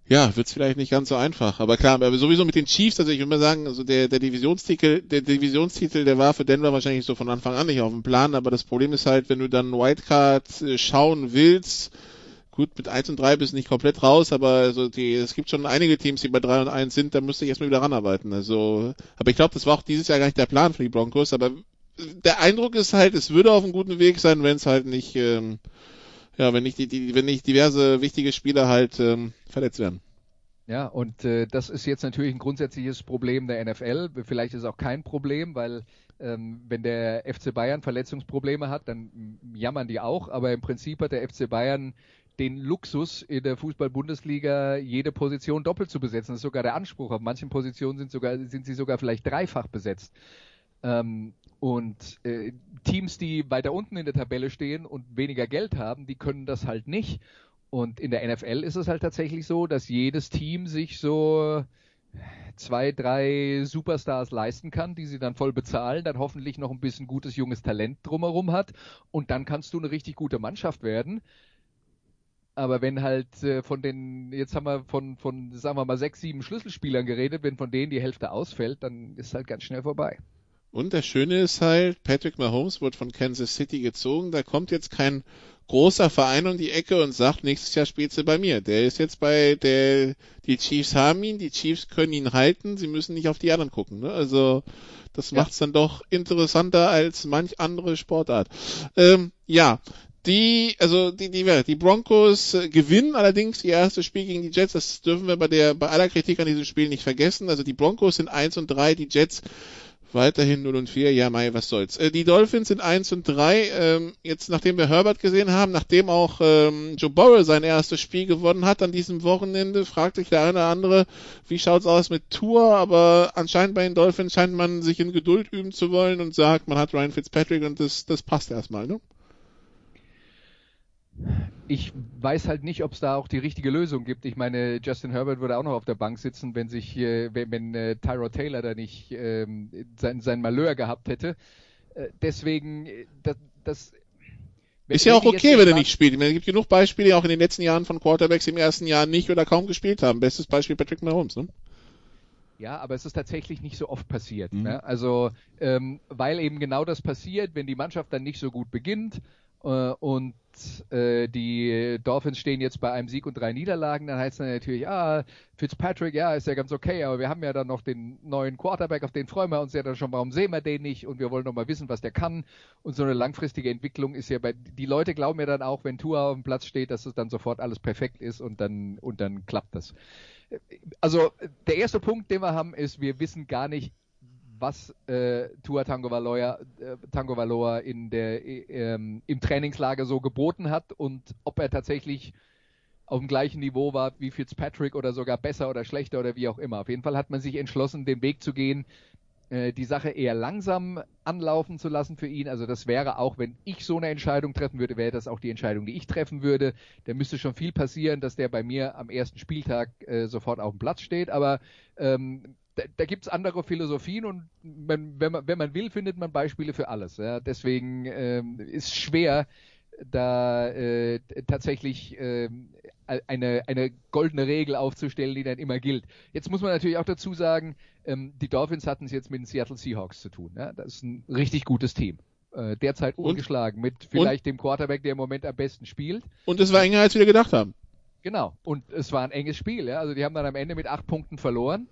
[SPEAKER 4] Ja, wird's vielleicht nicht ganz so einfach. Aber klar, aber sowieso mit den Chiefs, also ich würde mal sagen, also der, der Divisionstitel, der Divisionstitel, der war für Denver wahrscheinlich so von Anfang an nicht auf dem Plan, aber das Problem ist halt, wenn du dann Wildcard äh, schauen willst, gut, mit 1 und 3 bist nicht komplett raus, aber also die, es gibt schon einige Teams, die bei 3 und 1 sind, da müsste ich erstmal wieder ranarbeiten. Also, aber ich glaube, das war auch dieses Jahr gar nicht der Plan für die Broncos, aber der Eindruck ist halt, es würde auf einem guten Weg sein, wenn es halt nicht, ähm, ja, wenn nicht die, die, wenn nicht diverse wichtige Spieler halt ähm, verletzt werden.
[SPEAKER 5] Ja, und äh, das ist jetzt natürlich ein grundsätzliches Problem der NFL. Vielleicht ist es auch kein Problem, weil ähm, wenn der FC Bayern Verletzungsprobleme hat, dann jammern die auch. Aber im Prinzip hat der FC Bayern den Luxus in der Fußball-Bundesliga jede Position doppelt zu besetzen. Das ist sogar der Anspruch. Auf manchen Positionen sind, sogar, sind sie sogar vielleicht dreifach besetzt. Ähm, und äh, Teams, die weiter unten in der Tabelle stehen und weniger Geld haben, die können das halt nicht. Und in der NFL ist es halt tatsächlich so, dass jedes Team sich so zwei, drei Superstars leisten kann, die sie dann voll bezahlen, dann hoffentlich noch ein bisschen gutes junges Talent drumherum hat und dann kannst du eine richtig gute Mannschaft werden Aber wenn halt äh, von den, jetzt haben wir von, von, sagen wir mal, sechs, sieben Schlüsselspielern geredet, wenn von denen die Hälfte ausfällt, dann ist halt ganz schnell vorbei.
[SPEAKER 4] Und das Schöne ist halt, Patrick Mahomes wird von Kansas City gezogen. Da kommt jetzt kein großer Verein um die Ecke und sagt, nächstes Jahr spielst du bei mir. Der ist jetzt bei der, die Chiefs haben ihn, die Chiefs können ihn halten, sie müssen nicht auf die anderen gucken. Ne? Also das ja. macht's dann doch interessanter als manch andere Sportart. Ähm, ja, die, also die, die, die Broncos äh, gewinnen allerdings ihr erstes Spiel gegen die Jets. Das dürfen wir bei der, bei aller Kritik an diesem Spiel nicht vergessen. Also die Broncos sind eins und drei, die Jets Weiterhin 0 und 4, ja, Mai, was soll's. Äh, die Dolphins sind 1 und 3. Ähm, jetzt, nachdem wir Herbert gesehen haben, nachdem auch ähm, Joe Burrow sein erstes Spiel gewonnen hat an diesem Wochenende, fragt sich der eine oder andere, wie schaut's aus mit Tour? Aber anscheinend bei den Dolphins scheint man sich in Geduld üben zu wollen und sagt, man hat Ryan Fitzpatrick und das, das passt erstmal, ne?
[SPEAKER 5] Ich weiß halt nicht, ob es da auch die richtige Lösung gibt. Ich meine, Justin Herbert würde auch noch auf der Bank sitzen, wenn sich, äh, wenn, wenn äh, Tyrod Taylor da nicht ähm, sein, sein Malheur gehabt hätte. Äh, deswegen, äh, das, das
[SPEAKER 4] ist ja auch okay, wenn er nicht spielt. Es gibt genug Beispiele auch in den letzten Jahren von Quarterbacks, die im ersten Jahr nicht oder kaum gespielt haben. Bestes Beispiel Patrick Mahomes, ne?
[SPEAKER 5] Ja, aber es ist tatsächlich nicht so oft passiert. Mhm. Ne? Also, ähm, weil eben genau das passiert, wenn die Mannschaft dann nicht so gut beginnt und äh, die Dolphins stehen jetzt bei einem Sieg und drei Niederlagen, dann heißt es natürlich, ah, Fitzpatrick, ja, ist ja ganz okay, aber wir haben ja dann noch den neuen Quarterback, auf den freuen wir uns ja dann schon, warum sehen wir den nicht? Und wir wollen noch mal wissen, was der kann. Und so eine langfristige Entwicklung ist ja bei, die Leute glauben ja dann auch, wenn Tua auf dem Platz steht, dass es dann sofort alles perfekt ist und dann, und dann klappt das. Also, der erste Punkt, den wir haben, ist, wir wissen gar nicht, was äh, Tua Tango Valoa, äh, Tango Valoa in der, äh, im Trainingslager so geboten hat und ob er tatsächlich auf dem gleichen Niveau war wie Fitzpatrick oder sogar besser oder schlechter oder wie auch immer. Auf jeden Fall hat man sich entschlossen, den Weg zu gehen, äh, die Sache eher langsam anlaufen zu lassen für ihn. Also das wäre auch, wenn ich so eine Entscheidung treffen würde, wäre das auch die Entscheidung, die ich treffen würde. Da müsste schon viel passieren, dass der bei mir am ersten Spieltag äh, sofort auf dem Platz steht. Aber ähm, da, da gibt es andere Philosophien und man, wenn, man, wenn man will, findet man Beispiele für alles. Ja? Deswegen ähm, ist schwer, da äh, tatsächlich äh, eine, eine goldene Regel aufzustellen, die dann immer gilt. Jetzt muss man natürlich auch dazu sagen, ähm, die Dolphins hatten es jetzt mit den Seattle Seahawks zu tun. Ja? Das ist ein richtig gutes Team. Äh, derzeit ungeschlagen, mit vielleicht und? dem Quarterback, der im Moment am besten spielt.
[SPEAKER 4] Und es war enger, als wir gedacht haben.
[SPEAKER 5] Genau. Und es war ein enges Spiel. Ja? Also die haben dann am Ende mit acht Punkten verloren.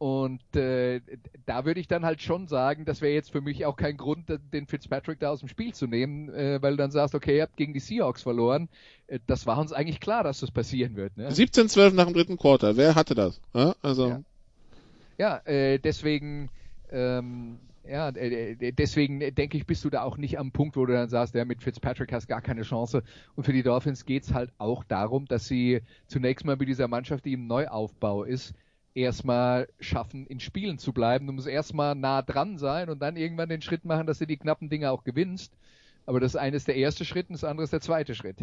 [SPEAKER 5] Und äh, da würde ich dann halt schon sagen, das wäre jetzt für mich auch kein Grund, den Fitzpatrick da aus dem Spiel zu nehmen, äh, weil du dann sagst, okay, ihr habt gegen die Seahawks verloren. Äh, das war uns eigentlich klar, dass das passieren wird. Ne?
[SPEAKER 4] 17-12 nach dem dritten Quarter, wer hatte das? Ja, also.
[SPEAKER 5] ja, ja äh, deswegen, ähm, ja, deswegen denke ich, bist du da auch nicht am Punkt, wo du dann sagst, ja, mit Fitzpatrick hast gar keine Chance. Und für die Dolphins geht's halt auch darum, dass sie zunächst mal mit dieser Mannschaft, die im Neuaufbau ist, erstmal schaffen, in Spielen zu bleiben. Du musst erstmal nah dran sein und dann irgendwann den Schritt machen, dass du die knappen Dinge auch gewinnst. Aber das eine ist der erste Schritt und das andere ist der zweite Schritt.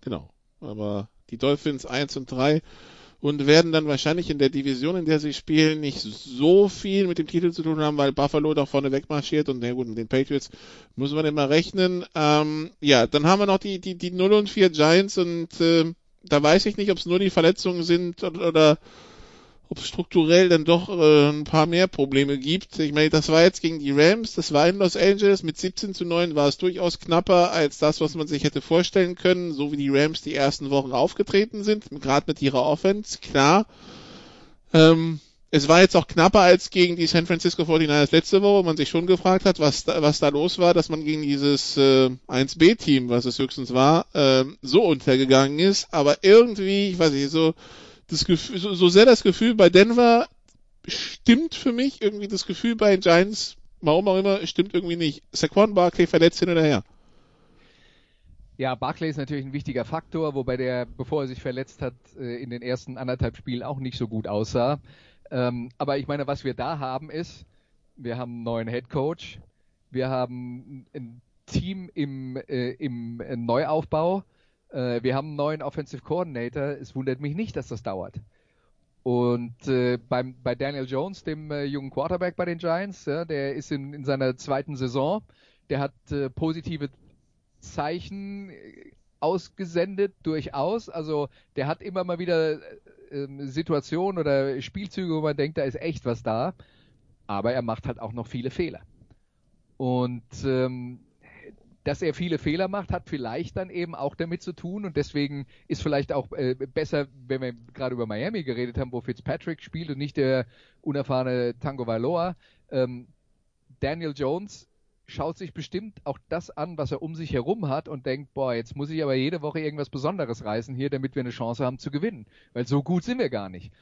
[SPEAKER 4] Genau. Aber die Dolphins 1 und 3 und werden dann wahrscheinlich in der Division, in der sie spielen, nicht so viel mit dem Titel zu tun haben, weil Buffalo da vorne wegmarschiert und na gut, mit den Patriots muss man immer rechnen. Ähm, ja, dann haben wir noch die, die, die 0 und 4 Giants und äh, da weiß ich nicht, ob es nur die Verletzungen sind oder, oder ob es strukturell dann doch äh, ein paar mehr Probleme gibt. Ich meine, das war jetzt gegen die Rams, das war in Los Angeles mit 17 zu 9 war es durchaus knapper als das, was man sich hätte vorstellen können, so wie die Rams die ersten Wochen aufgetreten sind, gerade mit ihrer Offense, klar. Ähm, es war jetzt auch knapper als gegen die San Francisco 49ers letzte Woche, wo man sich schon gefragt hat, was da, was da los war, dass man gegen dieses äh, 1B-Team, was es höchstens war, äh, so untergegangen ist. Aber irgendwie, ich weiß nicht, so das Gefühl, so, sehr das Gefühl bei Denver stimmt für mich irgendwie das Gefühl bei den Giants, warum auch immer, stimmt irgendwie nicht. Saquon Barkley verletzt hin oder her.
[SPEAKER 5] Ja, Barkley ist natürlich ein wichtiger Faktor, wobei der, bevor er sich verletzt hat, äh, in den ersten anderthalb Spielen auch nicht so gut aussah. Ähm, aber ich meine, was wir da haben ist, wir haben einen neuen Head Coach, wir haben ein Team im, äh, im Neuaufbau, äh, wir haben einen neuen Offensive Coordinator. Es wundert mich nicht, dass das dauert. Und äh, beim, bei Daniel Jones, dem äh, jungen Quarterback bei den Giants, ja, der ist in, in seiner zweiten Saison, der hat äh, positive Zeichen äh, ausgesendet, durchaus. Also der hat immer mal wieder äh, Situationen oder Spielzüge, wo man denkt, da ist echt was da. Aber er macht halt auch noch viele Fehler. Und ähm, dass er viele Fehler macht, hat vielleicht dann eben auch damit zu tun und deswegen ist vielleicht auch äh, besser, wenn wir gerade über Miami geredet haben, wo Fitzpatrick spielt und nicht der unerfahrene Tango Valoa. Ähm, Daniel Jones schaut sich bestimmt auch das an, was er um sich herum hat und denkt, boah, jetzt muss ich aber jede Woche irgendwas Besonderes reißen hier, damit wir eine Chance haben zu gewinnen, weil so gut sind wir gar nicht.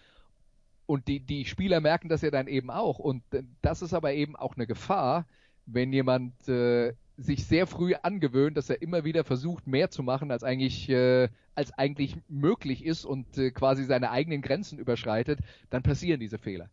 [SPEAKER 5] Und die, die Spieler merken das ja dann eben auch und äh, das ist aber eben auch eine Gefahr, wenn jemand äh, sich sehr früh angewöhnt, dass er immer wieder versucht, mehr zu machen, als eigentlich, äh, als eigentlich möglich ist und äh, quasi seine eigenen Grenzen überschreitet, dann passieren diese Fehler.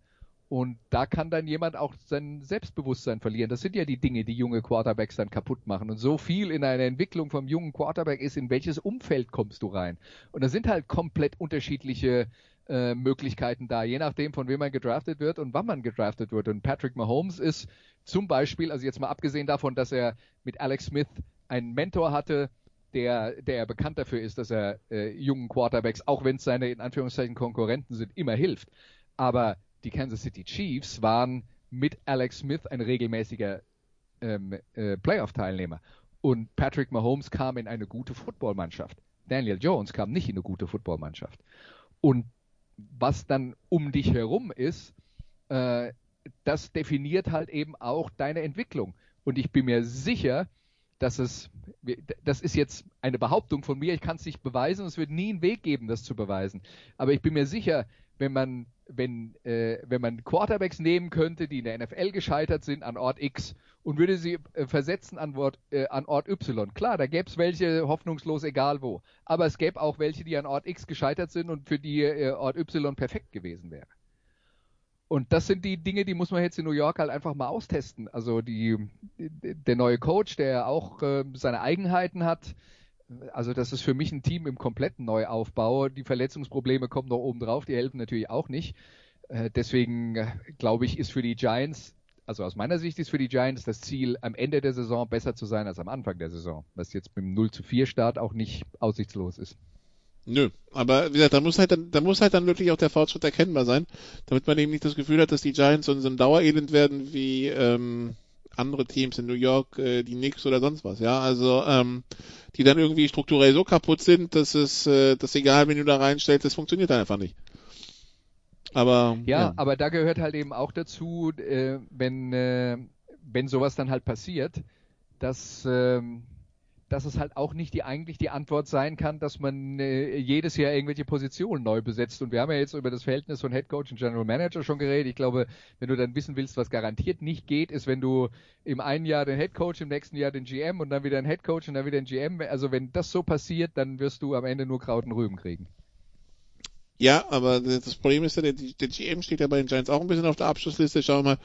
[SPEAKER 5] Und da kann dann jemand auch sein Selbstbewusstsein verlieren. Das sind ja die Dinge, die junge Quarterbacks dann kaputt machen. Und so viel in einer Entwicklung vom jungen Quarterback ist, in welches Umfeld kommst du rein? Und da sind halt komplett unterschiedliche äh, Möglichkeiten da, je nachdem, von wem man gedraftet wird und wann man gedraftet wird. Und Patrick Mahomes ist zum Beispiel, also jetzt mal abgesehen davon, dass er mit Alex Smith einen Mentor hatte, der, der bekannt dafür ist, dass er äh, jungen Quarterbacks, auch wenn es seine in Anführungszeichen Konkurrenten sind, immer hilft. Aber die Kansas City Chiefs waren mit Alex Smith ein regelmäßiger ähm, äh, Playoff-Teilnehmer. Und Patrick Mahomes kam in eine gute Footballmannschaft. Daniel Jones kam nicht in eine gute Footballmannschaft. Und was dann um dich herum ist, äh, das definiert halt eben auch deine Entwicklung. Und ich bin mir sicher, dass es, das ist jetzt eine Behauptung von mir, ich kann es nicht beweisen, es wird nie einen Weg geben, das zu beweisen. Aber ich bin mir sicher, wenn man, wenn, äh, wenn man Quarterbacks nehmen könnte, die in der NFL gescheitert sind an Ort X und würde sie äh, versetzen an, Ort, äh, an Ort Y. Klar, da gäbe es welche hoffnungslos egal wo. Aber es gäbe auch welche, die an Ort X gescheitert sind und für die äh, Ort Y perfekt gewesen wäre. Und das sind die Dinge, die muss man jetzt in New York halt einfach mal austesten. Also die, der neue Coach, der auch äh, seine Eigenheiten hat. Also das ist für mich ein Team im kompletten Neuaufbau. Die Verletzungsprobleme kommen noch oben drauf, die helfen natürlich auch nicht. Äh, deswegen äh, glaube ich, ist für die Giants, also aus meiner Sicht ist für die Giants das Ziel, am Ende der Saison besser zu sein als am Anfang der Saison. Was jetzt mit dem 0 zu 4 Start auch nicht aussichtslos ist.
[SPEAKER 4] Nö, aber wie gesagt, da muss halt dann, da muss halt dann wirklich auch der Fortschritt erkennbar sein, damit man eben nicht das Gefühl hat, dass die Giants so ein Dauerelend werden wie ähm, andere Teams in New York, äh, die Knicks oder sonst was, ja. Also ähm, die dann irgendwie strukturell so kaputt sind, dass es, äh, dass egal, wenn du da reinstellst, das funktioniert dann einfach nicht. Aber
[SPEAKER 5] ja, ja, aber da gehört halt eben auch dazu, äh, wenn äh, wenn sowas dann halt passiert, dass ähm, dass es halt auch nicht die eigentlich die Antwort sein kann, dass man äh, jedes Jahr irgendwelche Positionen neu besetzt. Und wir haben ja jetzt über das Verhältnis von Head Coach und General Manager schon geredet. Ich glaube, wenn du dann wissen willst, was garantiert nicht geht, ist, wenn du im einen Jahr den Head Coach, im nächsten Jahr den GM und dann wieder einen Head Coach und dann wieder den GM. Also wenn das so passiert, dann wirst du am Ende nur Kraut und Rüben kriegen.
[SPEAKER 4] Ja, aber das Problem ist ja, der, der GM steht ja bei den Giants auch ein bisschen auf der Abschlussliste. Schauen wir mal,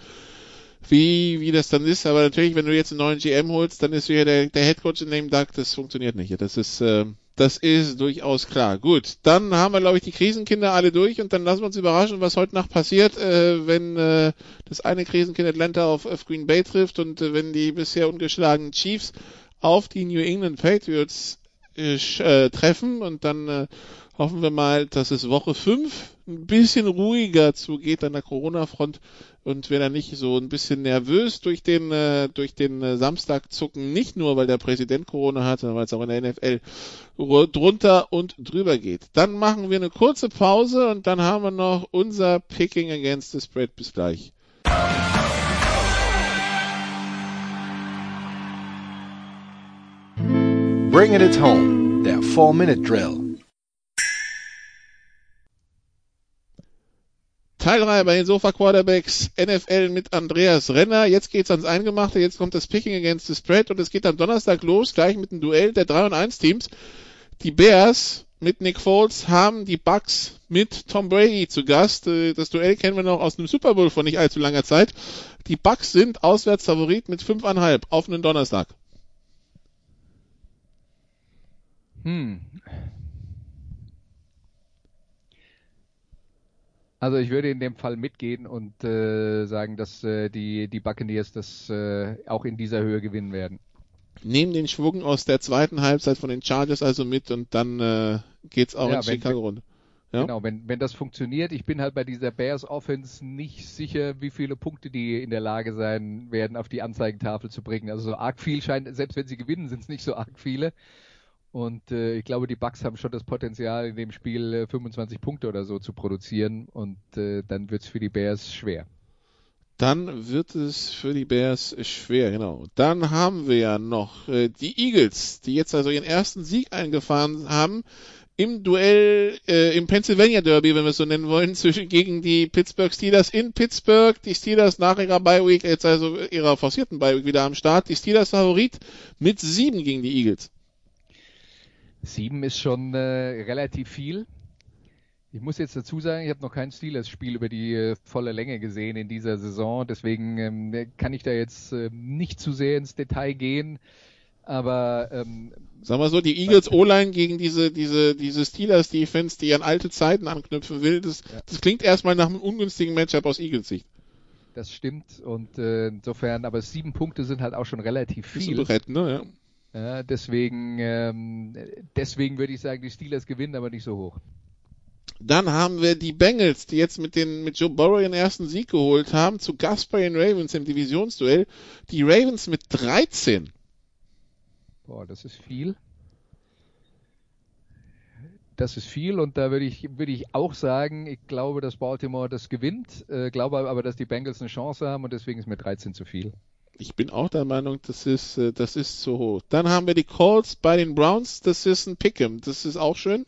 [SPEAKER 4] wie, wie das dann ist. Aber natürlich, wenn du jetzt einen neuen GM holst, dann ist wieder der, der Headcoach in dem Duck, das funktioniert nicht. Das ist, äh, das ist durchaus klar. Gut, dann haben wir, glaube ich, die Krisenkinder alle durch und dann lassen wir uns überraschen, was heute Nacht passiert, äh, wenn äh, das eine Krisenkind Atlanta auf, auf Green Bay trifft und äh, wenn die bisher ungeschlagenen Chiefs auf die New England Patriots äh, äh treffen und dann äh, hoffen wir mal, dass es Woche 5 ein bisschen ruhiger zugeht an der Corona-Front und wir dann nicht so ein bisschen nervös durch den, äh, durch den äh, Samstag zucken. Nicht nur, weil der Präsident Corona hat, sondern weil es auch in der NFL drunter und drüber geht. Dann machen wir eine kurze Pause und dann haben wir noch unser Picking Against the Spread. Bis gleich.
[SPEAKER 2] Bringing it home, der 4-Minute-Drill.
[SPEAKER 4] Teil 3 bei den Sofa Quarterbacks NFL mit Andreas Renner. Jetzt geht's ans Eingemachte, jetzt kommt das Picking against the Spread und es geht am Donnerstag los, gleich mit dem Duell der 3 und 1 Teams. Die Bears mit Nick Foles haben die Bucks mit Tom Brady zu Gast. Äh, das Duell kennen wir noch aus einem Super Bowl vor nicht allzu langer Zeit. Die Bucks sind Auswärtsfavorit mit 5,5 auf einen Donnerstag.
[SPEAKER 5] Hm, Also ich würde in dem Fall mitgehen und äh, sagen, dass äh, die, die Buccaneers das äh, auch in dieser Höhe gewinnen werden.
[SPEAKER 4] nehmen den Schwung aus der zweiten Halbzeit von den Chargers also mit und dann äh, geht's auch
[SPEAKER 5] Ja,
[SPEAKER 4] in Chicago runter. Ja?
[SPEAKER 5] Genau, wenn, wenn das funktioniert, ich bin halt bei dieser Bears Offense nicht sicher, wie viele Punkte die in der Lage sein werden, auf die Anzeigentafel zu bringen. Also so arg viel scheint, selbst wenn sie gewinnen, sind es nicht so arg viele. Und äh, ich glaube, die Bucks haben schon das Potenzial, in dem Spiel äh, 25 Punkte oder so zu produzieren. Und äh, dann wird es für die Bears schwer.
[SPEAKER 4] Dann wird es für die Bears schwer, genau. Dann haben wir ja noch äh, die Eagles, die jetzt also ihren ersten Sieg eingefahren haben im Duell, äh, im Pennsylvania Derby, wenn wir es so nennen wollen, zwischen gegen die Pittsburgh Steelers in Pittsburgh. Die Steelers nach ihrer Bye Week, jetzt also ihrer forcierten Bye Week wieder am Start. Die Steelers Favorit mit sieben gegen die Eagles.
[SPEAKER 5] Sieben ist schon äh, relativ viel. Ich muss jetzt dazu sagen, ich habe noch kein Steelers-Spiel über die äh, volle Länge gesehen in dieser Saison. Deswegen ähm, kann ich da jetzt äh, nicht zu sehr ins Detail gehen. Aber ähm,
[SPEAKER 4] Sagen wir so, die Eagles O-Line gegen diese, diese, diese Steelers Defense, die an alte Zeiten anknüpfen will, das,
[SPEAKER 5] Ja.
[SPEAKER 4] das klingt erstmal nach einem ungünstigen Matchup aus Eagles Sicht.
[SPEAKER 5] das stimmt. Und äh, insofern, aber sieben Punkte sind halt auch schon relativ
[SPEAKER 4] Bist du
[SPEAKER 5] viel.
[SPEAKER 4] bereit, ne? Ja.
[SPEAKER 5] Ja, deswegen, ähm, deswegen würde ich sagen, die Steelers gewinnen, aber nicht so hoch.
[SPEAKER 4] Dann haben wir die Bengals, die jetzt mit den mit Joe Burrow ihren ersten Sieg geholt haben, zu Gast bei den Ravens im Divisionsduell. Die Ravens mit 13.
[SPEAKER 5] Boah, das ist viel. Das ist viel und da würde ich, würde ich auch sagen, ich glaube, dass Baltimore das gewinnt, äh, glaube aber, dass die Bengals eine Chance haben und deswegen ist mir 13 zu viel.
[SPEAKER 4] Ich bin auch der Meinung, das ist, äh, das ist zu hoch. Dann haben wir die Colts bei den Browns, das ist ein Pick'em, das ist auch schön.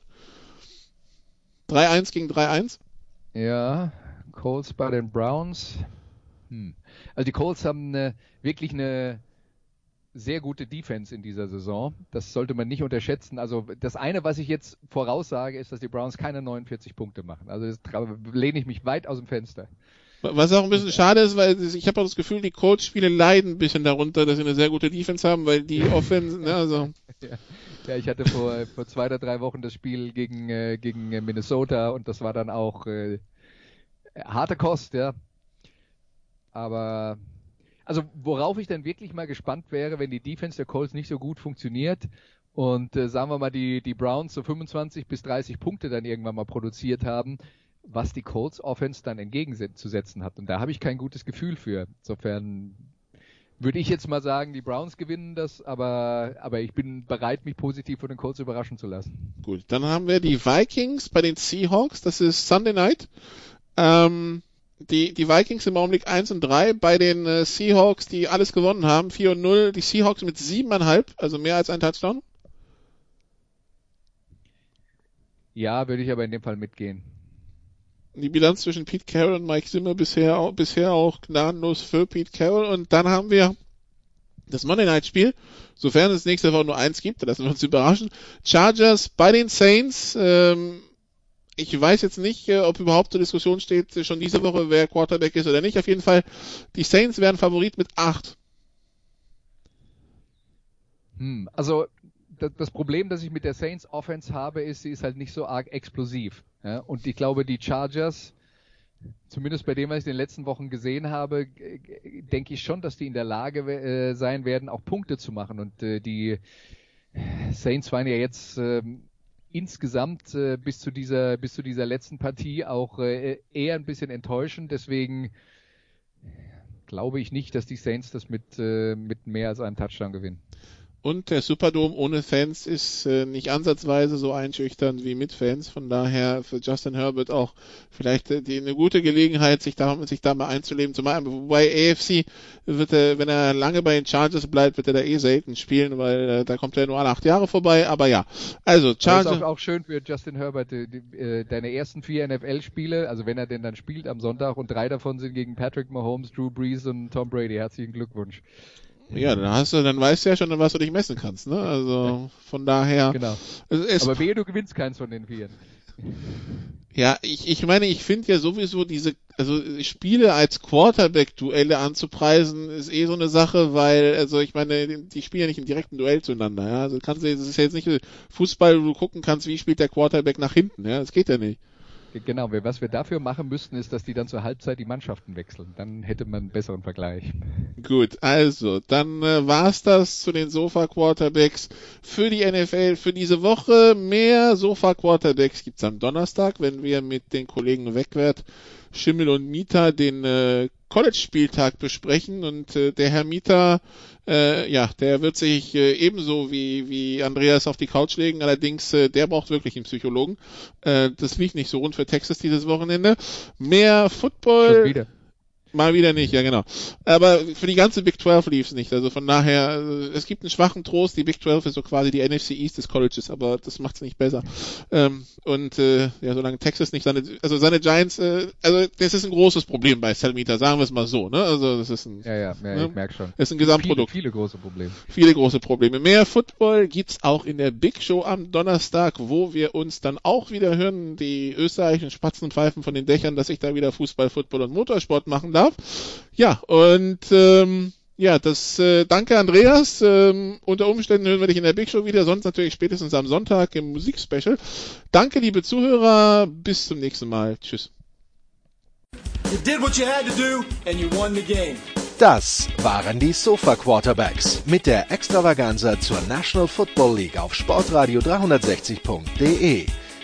[SPEAKER 4] 3-1 gegen 3-1.
[SPEAKER 5] Ja, Colts bei den Browns. Hm. Also die Colts haben eine, wirklich eine sehr gute Defense in dieser Saison. Das sollte man nicht unterschätzen. Also das eine, was ich jetzt voraussage, ist, dass die Browns keine 49 Punkte machen. Also das lehne ich mich weit aus dem Fenster.
[SPEAKER 4] Was auch ein bisschen schade ist, weil ich habe auch das Gefühl, die Colts-Spiele leiden ein bisschen darunter, dass sie eine sehr gute Defense haben, weil die Offense, ne, also
[SPEAKER 5] Ja, ich hatte vor, vor zwei oder drei Wochen das Spiel gegen, äh, gegen äh, Minnesota und das war dann auch äh, harte Kost, ja. Aber also worauf ich dann wirklich mal gespannt wäre, wenn die Defense der Colts nicht so gut funktioniert und äh, sagen wir mal die, die Browns so 25 bis 30 Punkte dann irgendwann mal produziert haben, was die Colts Offense dann entgegenzusetzen hat. Und da habe ich kein gutes Gefühl für. Insofern würde ich jetzt mal sagen, die Browns gewinnen das, aber, aber ich bin bereit, mich positiv von den Colts überraschen zu lassen.
[SPEAKER 4] Gut, dann haben wir die Vikings bei den Seahawks, das ist Sunday Night. Ähm, die, die Vikings im Augenblick 1 und 3 bei den äh, Seahawks, die alles gewonnen haben, 4 und 0. Die Seahawks mit 7,5, also mehr als ein Touchdown.
[SPEAKER 5] Ja, würde ich aber in dem Fall mitgehen.
[SPEAKER 4] Die Bilanz zwischen Pete Carroll und Mike Zimmer bisher auch, bisher auch gnadenlos für Pete Carroll. Und dann haben wir das Monday Night Spiel, sofern es nächste Woche nur eins gibt, da lassen wir uns überraschen. Chargers bei den Saints. Ähm, ich weiß jetzt nicht, äh, ob überhaupt zur Diskussion steht, äh, schon diese Woche, wer Quarterback ist oder nicht. Auf jeden Fall, die Saints werden Favorit mit 8.
[SPEAKER 5] Hm, also das, Problem, das ich mit der Saints Offense habe, ist, sie ist halt nicht so arg explosiv. Ja? Und ich glaube, die Chargers, zumindest bei dem, was ich in den letzten Wochen gesehen habe, denke ich schon, dass die in der Lage äh, sein werden, auch Punkte zu machen. Und äh, die Saints waren ja jetzt ähm, insgesamt äh, bis zu dieser bis zu dieser letzten Partie auch äh, eher ein bisschen enttäuschend. Deswegen glaube ich nicht, dass die Saints das mit äh, mit mehr als einem Touchdown gewinnen.
[SPEAKER 4] Und der Superdome ohne Fans ist äh, nicht ansatzweise so einschüchternd wie mit Fans. Von daher für Justin Herbert auch vielleicht äh, die, eine gute Gelegenheit, sich da, sich da mal einzuleben. Zumal bei AFC wird er, wenn er lange bei den Chargers bleibt, wird er da eh selten spielen, weil äh, da kommt er nur alle acht Jahre vorbei. Aber ja, also
[SPEAKER 5] Das ist
[SPEAKER 4] Chargers.
[SPEAKER 5] auch, auch schön für Justin Herbert. Die, die, äh, deine ersten vier NFL-Spiele, also wenn er denn dann spielt am Sonntag und drei davon sind gegen Patrick Mahomes, Drew Brees und Tom Brady. Herzlichen Glückwunsch.
[SPEAKER 4] Ja, dann hast du, dann weißt du ja schon, an was du dich messen kannst. Ne? Also von daher.
[SPEAKER 5] Genau. Aber wehe, du gewinnst keins von den vieren.
[SPEAKER 4] Ja, ich, ich meine, ich finde ja sowieso diese, also Spiele als Quarterback-Duelle anzupreisen, ist eh so eine Sache, weil, also ich meine, die, die spielen ja nicht im direkten Duell zueinander, ja. Also kannst du, das ist ja jetzt nicht Fußball, wo du gucken kannst, wie spielt der Quarterback nach hinten, ja. Das geht ja nicht.
[SPEAKER 5] Genau, was wir dafür machen müssten, ist, dass die dann zur Halbzeit die Mannschaften wechseln. Dann hätte man einen besseren Vergleich.
[SPEAKER 4] Gut, also, dann äh, war's das zu den Sofa-Quarterbacks für die NFL für diese Woche. Mehr Sofa-Quarterbacks gibt's am Donnerstag, wenn wir mit den Kollegen Wegwert, Schimmel und Mieter den äh, College-Spieltag besprechen und äh, der Herr Mieter, äh, ja, der wird sich äh, ebenso wie, wie Andreas auf die Couch legen, allerdings äh, der braucht wirklich einen Psychologen. Äh, das liegt nicht so rund für Texas dieses Wochenende. Mehr Football. Mal wieder nicht, ja genau. Aber für die ganze Big 12 lief es nicht. Also von daher, äh, es gibt einen schwachen Trost. Die Big 12 ist so quasi die NFC East des Colleges, aber das macht es nicht besser. Ähm, und äh, ja, solange Texas nicht seine, also seine Giants, äh, also das ist ein großes Problem bei Salmita, sagen wir es mal so. Ne? Also das ist ein,
[SPEAKER 5] Ja, ja, ja
[SPEAKER 4] Ne?
[SPEAKER 5] ich merke schon.
[SPEAKER 4] ist ein Gesamtprodukt.
[SPEAKER 5] Viele, viele große Probleme.
[SPEAKER 4] Viele große Probleme. Mehr Football gibt's auch in der Big Show am Donnerstag, wo wir uns dann auch wieder hören, die österreichischen Spatzen pfeifen von den Dächern, dass ich da wieder Fußball, Football und Motorsport machen darf. Ja, und ähm, ja, das äh, danke Andreas. Ähm, unter Umständen hören wir dich in der Big Show wieder, sonst natürlich spätestens am Sonntag im Musikspecial. Danke, liebe Zuhörer. Bis zum nächsten Mal. Tschüss.
[SPEAKER 7] You did what you had to do and you won the game.
[SPEAKER 2] Das waren die Sofa Quarterbacks mit der Extravaganza zur National Football League auf Sportradio 360.de.